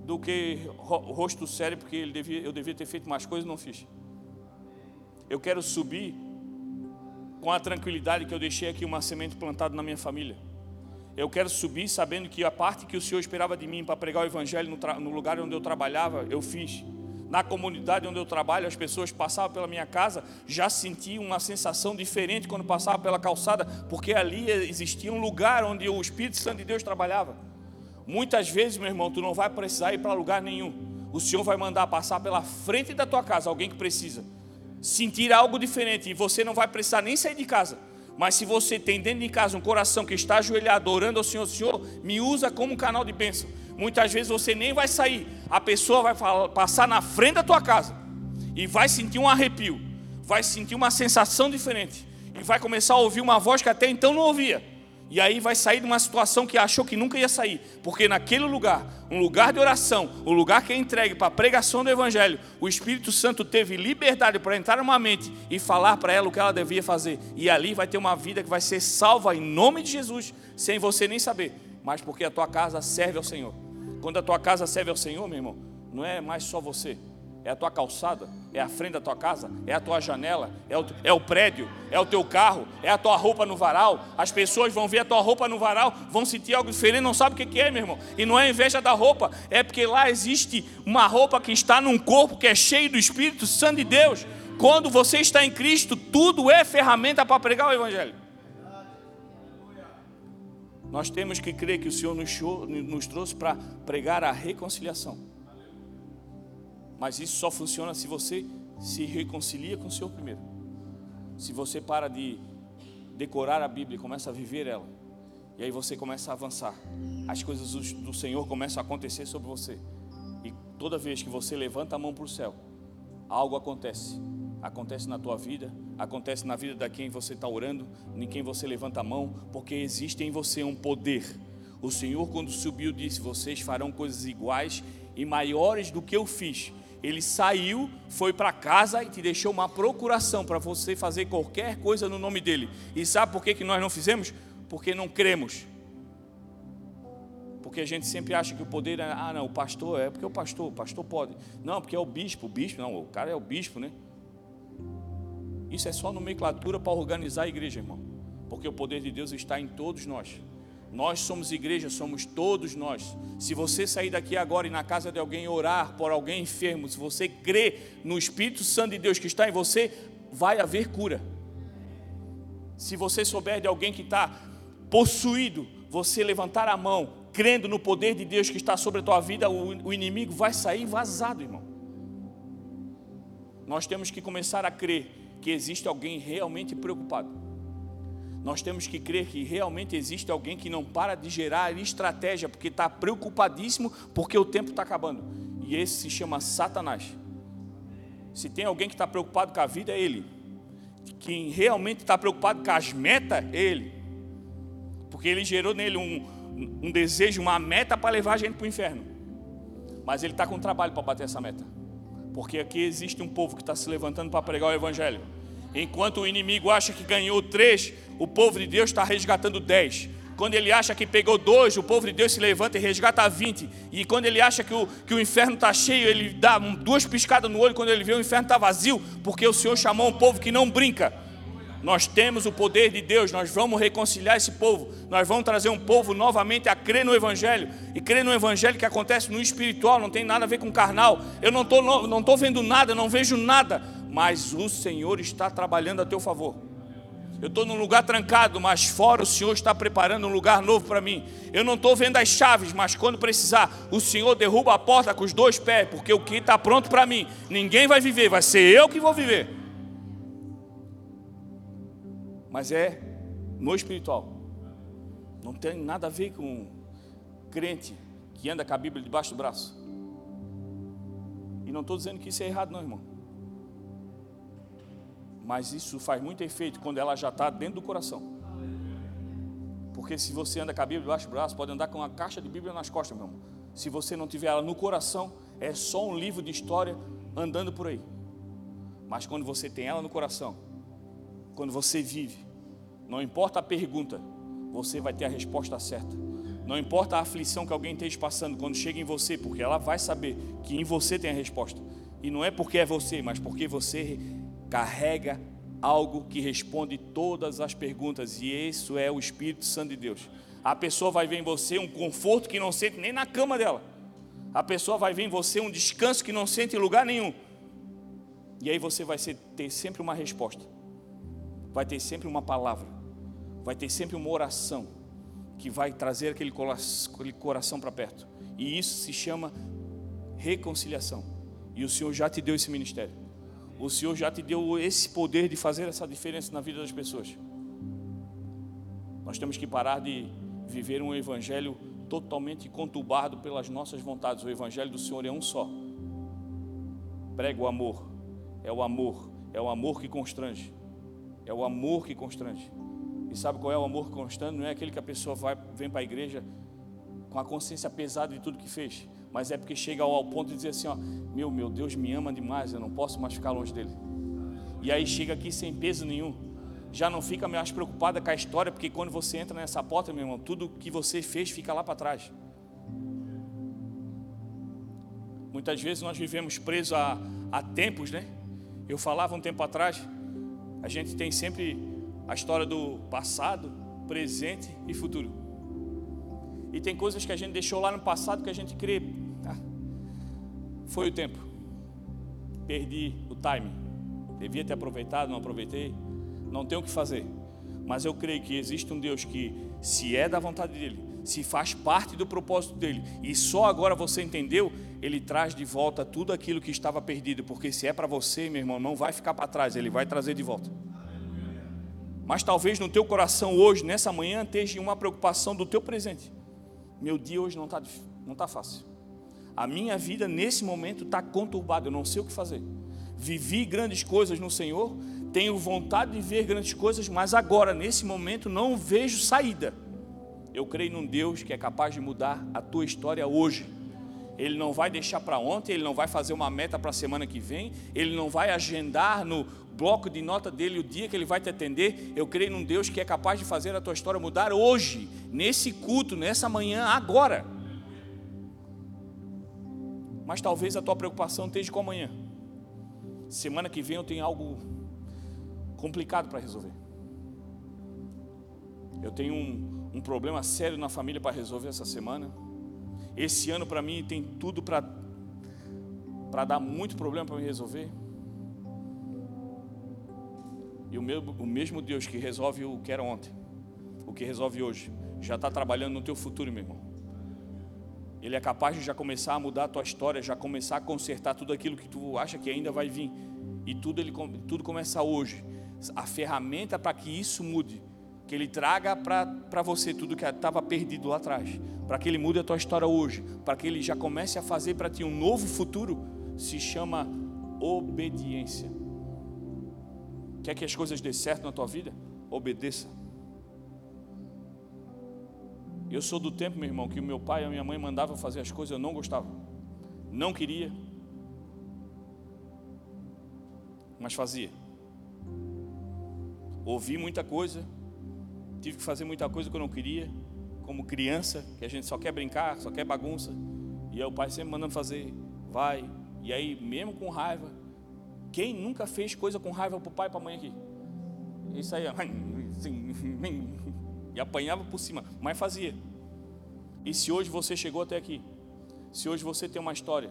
do que o rosto sério, porque ele devia, eu devia ter feito mais coisas e não fiz. Eu quero subir com a tranquilidade que eu deixei aqui uma semente plantada na minha família. Eu quero subir sabendo que a parte que o Senhor esperava de mim para pregar o Evangelho no, no lugar onde eu trabalhava, eu fiz na comunidade onde eu trabalho, as pessoas passavam pela minha casa, já sentiam uma sensação diferente quando passavam pela calçada, porque ali existia um lugar onde o Espírito Santo de Deus trabalhava. Muitas vezes, meu irmão, tu não vai precisar ir para lugar nenhum. O Senhor vai mandar passar pela frente da tua casa alguém que precisa sentir algo diferente e você não vai precisar nem sair de casa. Mas se você tem dentro de casa um coração que está ajoelhado orando ao Senhor, Senhor, me usa como canal de bênção. Muitas vezes você nem vai sair, a pessoa vai passar na frente da tua casa e vai sentir um arrepio, vai sentir uma sensação diferente e vai começar a ouvir uma voz que até então não ouvia. E aí vai sair de uma situação que achou que nunca ia sair, porque naquele lugar, um lugar de oração, um lugar que é entregue para a pregação do Evangelho, o Espírito Santo teve liberdade para entrar numa mente e falar para ela o que ela devia fazer. E ali vai ter uma vida que vai ser salva em nome de Jesus, sem você nem saber, mas porque a tua casa serve ao Senhor. Quando a tua casa serve ao Senhor, meu irmão, não é mais só você, é a tua calçada, é a frente da tua casa, é a tua janela, é o, é o prédio, é o teu carro, é a tua roupa no varal. As pessoas vão ver a tua roupa no varal, vão sentir algo diferente, não sabe o que é, meu irmão. E não é inveja da roupa, é porque lá existe uma roupa que está num corpo que é cheio do Espírito Santo de Deus. Quando você está em Cristo, tudo é ferramenta para pregar o Evangelho. Nós temos que crer que o Senhor nos, nos trouxe para pregar a reconciliação. Mas isso só funciona se você se reconcilia com o Senhor primeiro. Se você para de decorar a Bíblia e começa a viver ela. E aí você começa a avançar. As coisas do Senhor começam a acontecer sobre você. E toda vez que você levanta a mão para o céu, algo acontece. Acontece na tua vida, acontece na vida da quem você está orando, em quem você levanta a mão, porque existe em você um poder. O Senhor, quando subiu, disse: Vocês farão coisas iguais e maiores do que eu fiz ele saiu, foi para casa e te deixou uma procuração para você fazer qualquer coisa no nome dele. E sabe por que, que nós não fizemos? Porque não cremos. Porque a gente sempre acha que o poder é, ah, não, o pastor é porque o pastor, o pastor pode. Não, porque é o bispo, o bispo, não, o cara é o bispo, né? Isso é só nomenclatura para organizar a igreja, irmão. Porque o poder de Deus está em todos nós. Nós somos igreja, somos todos nós. Se você sair daqui agora e na casa de alguém orar por alguém enfermo, se você crê no Espírito Santo de Deus que está em você, vai haver cura. Se você souber de alguém que está possuído, você levantar a mão, crendo no poder de Deus que está sobre a tua vida, o, o inimigo vai sair vazado, irmão. Nós temos que começar a crer que existe alguém realmente preocupado nós temos que crer que realmente existe alguém que não para de gerar estratégia, porque está preocupadíssimo, porque o tempo está acabando. E esse se chama Satanás. Se tem alguém que está preocupado com a vida, é ele. Quem realmente está preocupado com as metas, é ele. Porque ele gerou nele um, um desejo, uma meta para levar a gente para o inferno. Mas ele está com trabalho para bater essa meta. Porque aqui existe um povo que está se levantando para pregar o Evangelho. Enquanto o inimigo acha que ganhou três, o povo de Deus está resgatando dez. Quando ele acha que pegou dois, o povo de Deus se levanta e resgata vinte. E quando ele acha que o, que o inferno está cheio, ele dá duas piscadas no olho quando ele vê o inferno está vazio, porque o Senhor chamou um povo que não brinca. Nós temos o poder de Deus, nós vamos reconciliar esse povo, nós vamos trazer um povo novamente a crer no Evangelho, e crer no Evangelho que acontece no espiritual, não tem nada a ver com carnal. Eu não estou não tô vendo nada, não vejo nada, mas o Senhor está trabalhando a teu favor. Eu estou num lugar trancado, mas fora o Senhor está preparando um lugar novo para mim. Eu não estou vendo as chaves, mas quando precisar, o Senhor derruba a porta com os dois pés, porque o que está pronto para mim, ninguém vai viver, vai ser eu que vou viver. Mas é no espiritual. Não tem nada a ver com crente que anda com a Bíblia debaixo do braço. E não estou dizendo que isso é errado, não, irmão. Mas isso faz muito efeito quando ela já está dentro do coração. Porque se você anda com a Bíblia debaixo do braço, pode andar com uma caixa de Bíblia nas costas, meu irmão. Se você não tiver ela no coração, é só um livro de história andando por aí. Mas quando você tem ela no coração, quando você vive, não importa a pergunta, você vai ter a resposta certa. Não importa a aflição que alguém esteja passando, quando chega em você, porque ela vai saber que em você tem a resposta. E não é porque é você, mas porque você carrega algo que responde todas as perguntas, e isso é o Espírito Santo de Deus. A pessoa vai ver em você um conforto que não sente nem na cama dela. A pessoa vai ver em você um descanso que não sente em lugar nenhum. E aí você vai ter sempre uma resposta, vai ter sempre uma palavra, vai ter sempre uma oração que vai trazer aquele coração para perto. E isso se chama reconciliação. E o Senhor já te deu esse ministério. O Senhor já te deu esse poder de fazer essa diferença na vida das pessoas. Nós temos que parar de viver um evangelho totalmente conturbado pelas nossas vontades. O evangelho do Senhor é um só. Prega o amor, é o amor, é o amor que constrange. É o amor que constrange. E sabe qual é o amor que constrange? Não é aquele que a pessoa vai, vem para a igreja com a consciência pesada de tudo que fez, mas é porque chega ao, ponto de dizer assim: ó, meu, meu Deus me ama demais, eu não posso mais ficar longe dele. E aí chega aqui sem peso nenhum, já não fica mais preocupada com a história, porque quando você entra nessa porta, meu irmão, tudo que você fez fica lá para trás. Muitas vezes nós vivemos presos a, a tempos, né? Eu falava um tempo atrás, a gente tem sempre a história do passado, presente e futuro. E tem coisas que a gente deixou lá no passado que a gente crê. Foi o tempo. Perdi o time. Devia ter aproveitado, não aproveitei. Não tenho o que fazer. Mas eu creio que existe um Deus que, se é da vontade dele, se faz parte do propósito dele, e só agora você entendeu, ele traz de volta tudo aquilo que estava perdido, porque se é para você, meu irmão, não vai ficar para trás, ele vai trazer de volta. Mas talvez no teu coração hoje, nessa manhã, esteja uma preocupação do teu presente. Meu dia hoje não está não tá fácil. A minha vida nesse momento está conturbada, eu não sei o que fazer. Vivi grandes coisas no Senhor, tenho vontade de ver grandes coisas, mas agora, nesse momento, não vejo saída. Eu creio num Deus que é capaz de mudar a tua história hoje. Ele não vai deixar para ontem, ele não vai fazer uma meta para a semana que vem, ele não vai agendar no bloco de nota dele o dia que ele vai te atender. Eu creio num Deus que é capaz de fazer a tua história mudar hoje, nesse culto, nessa manhã, agora. Mas talvez a tua preocupação esteja com amanhã. Semana que vem eu tenho algo complicado para resolver. Eu tenho um, um problema sério na família para resolver essa semana. Esse ano para mim tem tudo para para dar muito problema para me resolver. E o, o mesmo Deus que resolve o que era ontem, o que resolve hoje, já está trabalhando no teu futuro, meu irmão. Ele é capaz de já começar a mudar a tua história, já começar a consertar tudo aquilo que tu acha que ainda vai vir. E tudo, ele, tudo começa hoje. A ferramenta para que isso mude que Ele traga para você tudo que estava perdido lá atrás, para que Ele mude a tua história hoje, para que Ele já comece a fazer para ti um novo futuro, se chama obediência. Quer que as coisas dê certo na tua vida? Obedeça. Eu sou do tempo, meu irmão, que o meu pai e a minha mãe mandavam fazer as coisas, eu não gostava, não queria, mas fazia. Ouvi muita coisa, tive que fazer muita coisa que eu não queria, como criança, que a gente só quer brincar, só quer bagunça. E aí o pai sempre mandando fazer, vai. E aí, mesmo com raiva, quem nunca fez coisa com raiva para o pai e para a mãe aqui? Isso aí, e apanhava por cima, mas fazia. E se hoje você chegou até aqui, se hoje você tem uma história,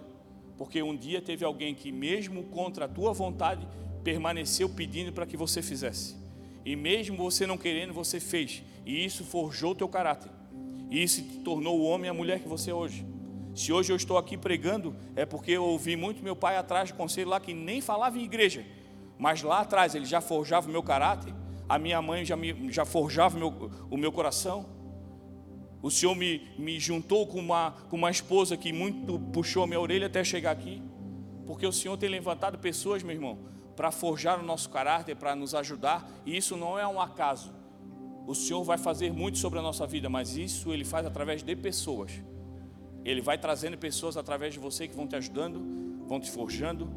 porque um dia teve alguém que, mesmo contra a tua vontade, permaneceu pedindo para que você fizesse. E mesmo você não querendo, você fez. E isso forjou o teu caráter. E isso te tornou o homem e a mulher que você é hoje. Se hoje eu estou aqui pregando, é porque eu ouvi muito meu pai atrás conselho lá que nem falava em igreja. Mas lá atrás ele já forjava o meu caráter. A minha mãe já, me, já forjava o meu, o meu coração. O Senhor me, me juntou com uma, com uma esposa que muito puxou a minha orelha até chegar aqui. Porque o Senhor tem levantado pessoas, meu irmão, para forjar o nosso caráter, para nos ajudar, e isso não é um acaso. O Senhor vai fazer muito sobre a nossa vida, mas isso Ele faz através de pessoas. Ele vai trazendo pessoas através de você que vão te ajudando, vão te forjando.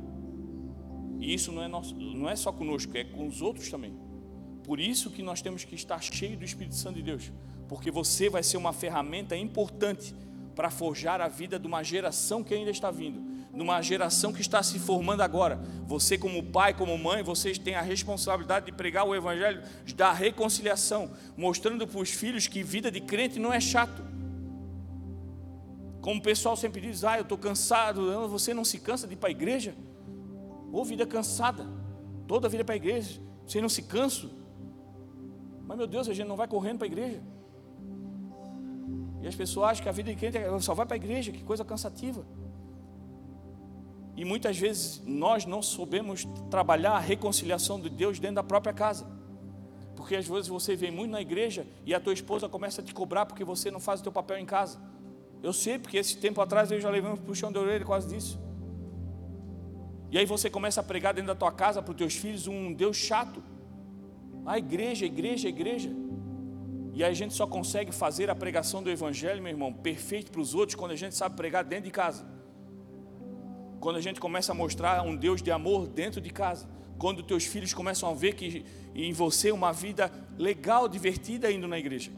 E isso não é, nosso, não é só conosco, é com os outros também. Por isso que nós temos que estar cheio do Espírito Santo de Deus, porque você vai ser uma ferramenta importante para forjar a vida de uma geração que ainda está vindo, numa geração que está se formando agora. Você, como pai, como mãe, vocês têm a responsabilidade de pregar o Evangelho da reconciliação, mostrando para os filhos que vida de crente não é chato. Como o pessoal sempre diz, ah, eu estou cansado, você não se cansa de ir para a igreja? Ou vida cansada, toda vida para a igreja, você não se cansa? Mas meu Deus, a gente não vai correndo para a igreja. E as pessoas acham que a vida de crente é, só vai para a igreja, que coisa cansativa. E muitas vezes nós não soubemos trabalhar a reconciliação de Deus dentro da própria casa. Porque às vezes você vem muito na igreja e a tua esposa começa a te cobrar porque você não faz o teu papel em casa. Eu sei, porque esse tempo atrás eu já levei um puxão de orelha quase disso. E aí você começa a pregar dentro da tua casa para os teus filhos um Deus chato. A igreja, igreja, igreja. E a gente só consegue fazer a pregação do Evangelho, meu irmão, perfeito para os outros, quando a gente sabe pregar dentro de casa. Quando a gente começa a mostrar um Deus de amor dentro de casa. Quando teus filhos começam a ver que em você uma vida legal, divertida indo na igreja.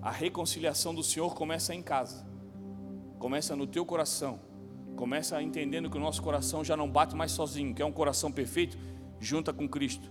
A reconciliação do Senhor começa em casa. Começa no teu coração. Começa entendendo que o nosso coração já não bate mais sozinho, que é um coração perfeito junta com Cristo.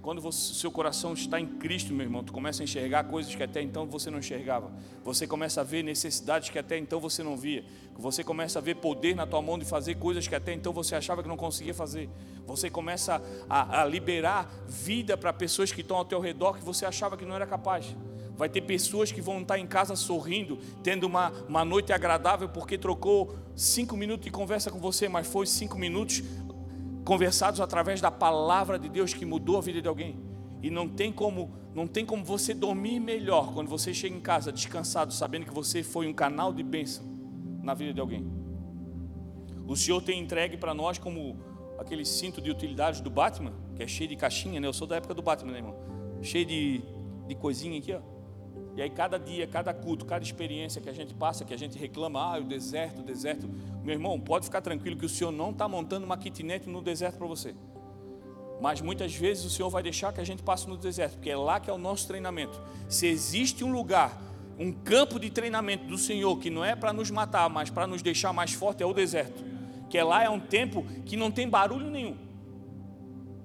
Quando o seu coração está em Cristo, meu irmão, tu começa a enxergar coisas que até então você não enxergava. Você começa a ver necessidades que até então você não via. Você começa a ver poder na tua mão de fazer coisas que até então você achava que não conseguia fazer. Você começa a, a liberar vida para pessoas que estão ao teu redor que você achava que não era capaz. Vai ter pessoas que vão estar em casa sorrindo, tendo uma, uma noite agradável porque trocou cinco minutos de conversa com você, mas foi cinco minutos conversados através da palavra de Deus que mudou a vida de alguém. E não tem como, não tem como você dormir melhor quando você chega em casa descansado, sabendo que você foi um canal de bênção na vida de alguém. O Senhor tem entregue para nós como aquele cinto de utilidades do Batman, que é cheio de caixinha, né? Eu sou da época do Batman, né, irmão? Cheio de, de coisinha aqui, ó. E aí, cada dia, cada culto, cada experiência que a gente passa, que a gente reclama, ah, o deserto, o deserto. Meu irmão, pode ficar tranquilo que o Senhor não está montando uma kitnet no deserto para você. Mas muitas vezes o Senhor vai deixar que a gente passe no deserto, porque é lá que é o nosso treinamento. Se existe um lugar, um campo de treinamento do Senhor, que não é para nos matar, mas para nos deixar mais forte, é o deserto. Que lá é um tempo que não tem barulho nenhum.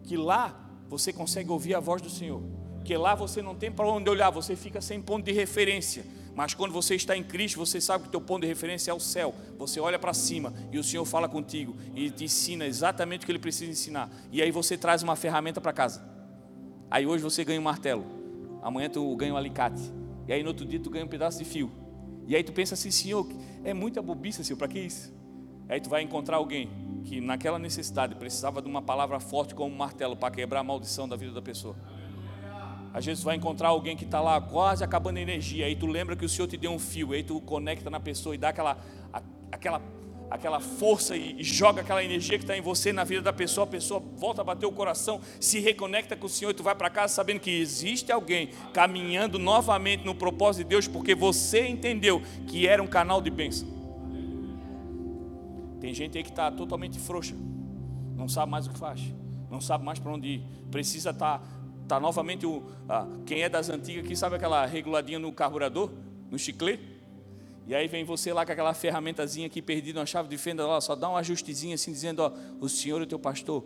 Que lá você consegue ouvir a voz do Senhor que lá você não tem para onde olhar, você fica sem ponto de referência. Mas quando você está em Cristo, você sabe que o teu ponto de referência é o céu. Você olha para cima e o Senhor fala contigo e te ensina exatamente o que ele precisa ensinar. E aí você traz uma ferramenta para casa. Aí hoje você ganha um martelo, amanhã tu ganha um alicate. E aí no outro dia tu ganha um pedaço de fio. E aí tu pensa assim, Senhor, é muita bobiça, Senhor, para que isso? Aí tu vai encontrar alguém que naquela necessidade precisava de uma palavra forte como um martelo para quebrar a maldição da vida da pessoa. Às vezes vai encontrar alguém que está lá quase acabando a energia, aí tu lembra que o Senhor te deu um fio, aí tu conecta na pessoa e dá aquela, aquela, aquela força e, e joga aquela energia que está em você na vida da pessoa, a pessoa volta a bater o coração, se reconecta com o Senhor e tu vai para casa sabendo que existe alguém caminhando novamente no propósito de Deus, porque você entendeu que era um canal de bênção. Tem gente aí que está totalmente frouxa, não sabe mais o que faz, não sabe mais para onde ir, precisa estar tá Tá novamente o ah, quem é das antigas que sabe aquela reguladinha no carburador, no chiclete. E aí vem você lá com aquela ferramentazinha aqui perdida, uma chave de fenda, lá, só dá um ajustezinho assim dizendo, ó, o Senhor é o teu pastor.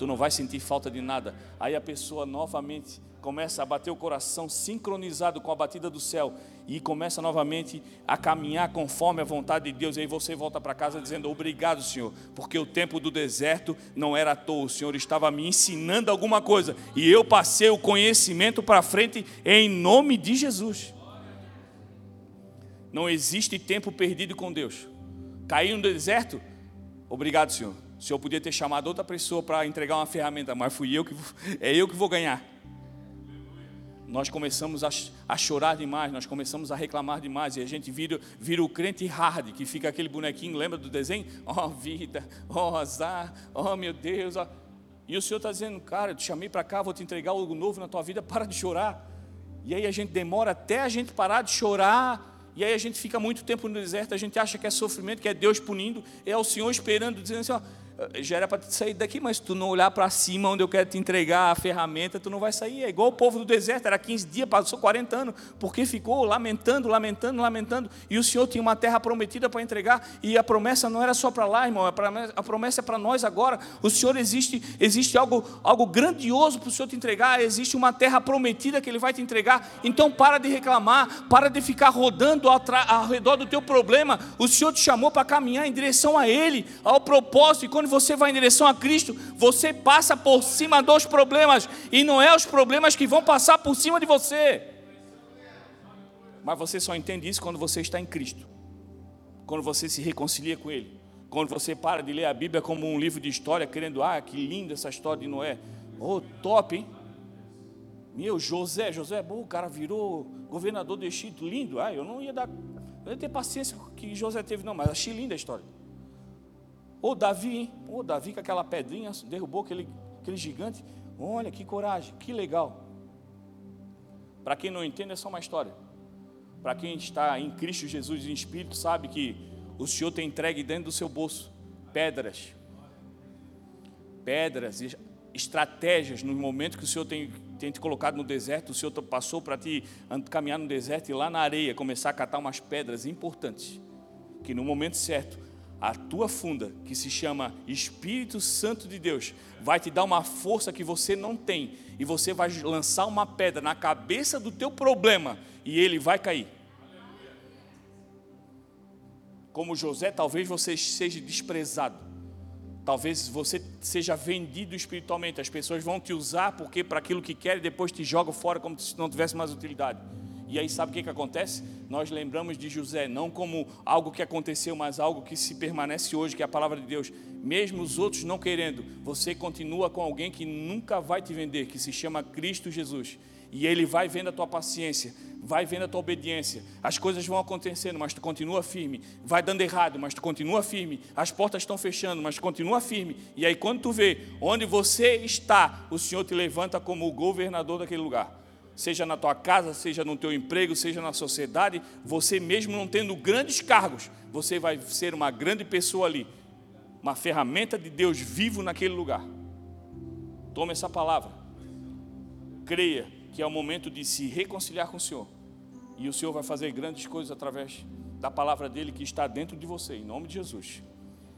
Tu não vai sentir falta de nada. Aí a pessoa novamente começa a bater o coração sincronizado com a batida do céu e começa novamente a caminhar conforme a vontade de Deus. E aí você volta para casa dizendo: Obrigado, Senhor, porque o tempo do deserto não era à toa. O Senhor estava me ensinando alguma coisa e eu passei o conhecimento para frente em nome de Jesus. Não existe tempo perdido com Deus. Caiu no deserto? Obrigado, Senhor. O Senhor podia ter chamado outra pessoa para entregar uma ferramenta, mas fui eu que é eu que vou ganhar nós começamos a, a, chorar demais, nós começamos a reclamar demais, e a gente vira, vira o crente hard, que fica aquele bonequinho, lembra do desenho? Oh vida, oh azar, oh meu Deus. Oh. E o Senhor está dizendo, cara, eu te chamei para cá, vou te entregar algo novo na tua vida, para de chorar. E aí a gente demora até a gente parar de chorar, e aí a gente fica muito tempo no deserto, a gente acha que é sofrimento, que é Deus punindo, é o Senhor esperando, dizendo assim, ó, já era para sair daqui, mas tu não olhar para cima onde eu quero te entregar a ferramenta, tu não vai sair. É igual o povo do deserto, era 15 dias, passou 40 anos, porque ficou lamentando, lamentando, lamentando. E o Senhor tinha uma terra prometida para entregar, e a promessa não era só para lá, irmão, a promessa é para nós agora. O Senhor existe, existe algo, algo grandioso para o Senhor te entregar, existe uma terra prometida que Ele vai te entregar. Então para de reclamar, para de ficar rodando ao, ao redor do teu problema. O Senhor te chamou para caminhar em direção a Ele, ao propósito, e quando você vai em direção a Cristo, você passa por cima dos problemas, e não é os problemas que vão passar por cima de você. Mas você só entende isso quando você está em Cristo, quando você se reconcilia com Ele, quando você para de ler a Bíblia como um livro de história, querendo, ah, que linda essa história de Noé. Oh, top, hein? Meu, José, José, bom, o cara virou governador do Egito, lindo. Ah, eu não ia dar, eu não ia ter paciência que José teve, não, mas achei linda a história. Ô Davi? Ô Davi com aquela pedrinha, derrubou aquele, aquele gigante. Olha que coragem, que legal. Para quem não entende, é só uma história. Para quem está em Cristo Jesus em Espírito, sabe que o Senhor tem entregue dentro do seu bolso pedras. Pedras, estratégias no momento que o Senhor tem, tem te colocado no deserto, o Senhor passou para ti caminhar no deserto e lá na areia começar a catar umas pedras importantes. Que no momento certo a tua funda, que se chama Espírito Santo de Deus, vai te dar uma força que você não tem, e você vai lançar uma pedra na cabeça do teu problema, e ele vai cair. Como José, talvez você seja desprezado, talvez você seja vendido espiritualmente, as pessoas vão te usar porque para aquilo que querem, depois te jogam fora como se não tivesse mais utilidade. E aí sabe o que, que acontece? Nós lembramos de José não como algo que aconteceu, mas algo que se permanece hoje, que é a palavra de Deus. Mesmo os outros não querendo, você continua com alguém que nunca vai te vender, que se chama Cristo Jesus. E ele vai vendo a tua paciência, vai vendo a tua obediência. As coisas vão acontecendo, mas tu continua firme. Vai dando errado, mas tu continua firme. As portas estão fechando, mas tu continua firme. E aí quando tu vê onde você está, o Senhor te levanta como o governador daquele lugar seja na tua casa, seja no teu emprego, seja na sociedade, você mesmo não tendo grandes cargos, você vai ser uma grande pessoa ali, uma ferramenta de Deus vivo naquele lugar. Tome essa palavra, creia que é o momento de se reconciliar com o Senhor, e o Senhor vai fazer grandes coisas através da palavra dele que está dentro de você, em nome de Jesus.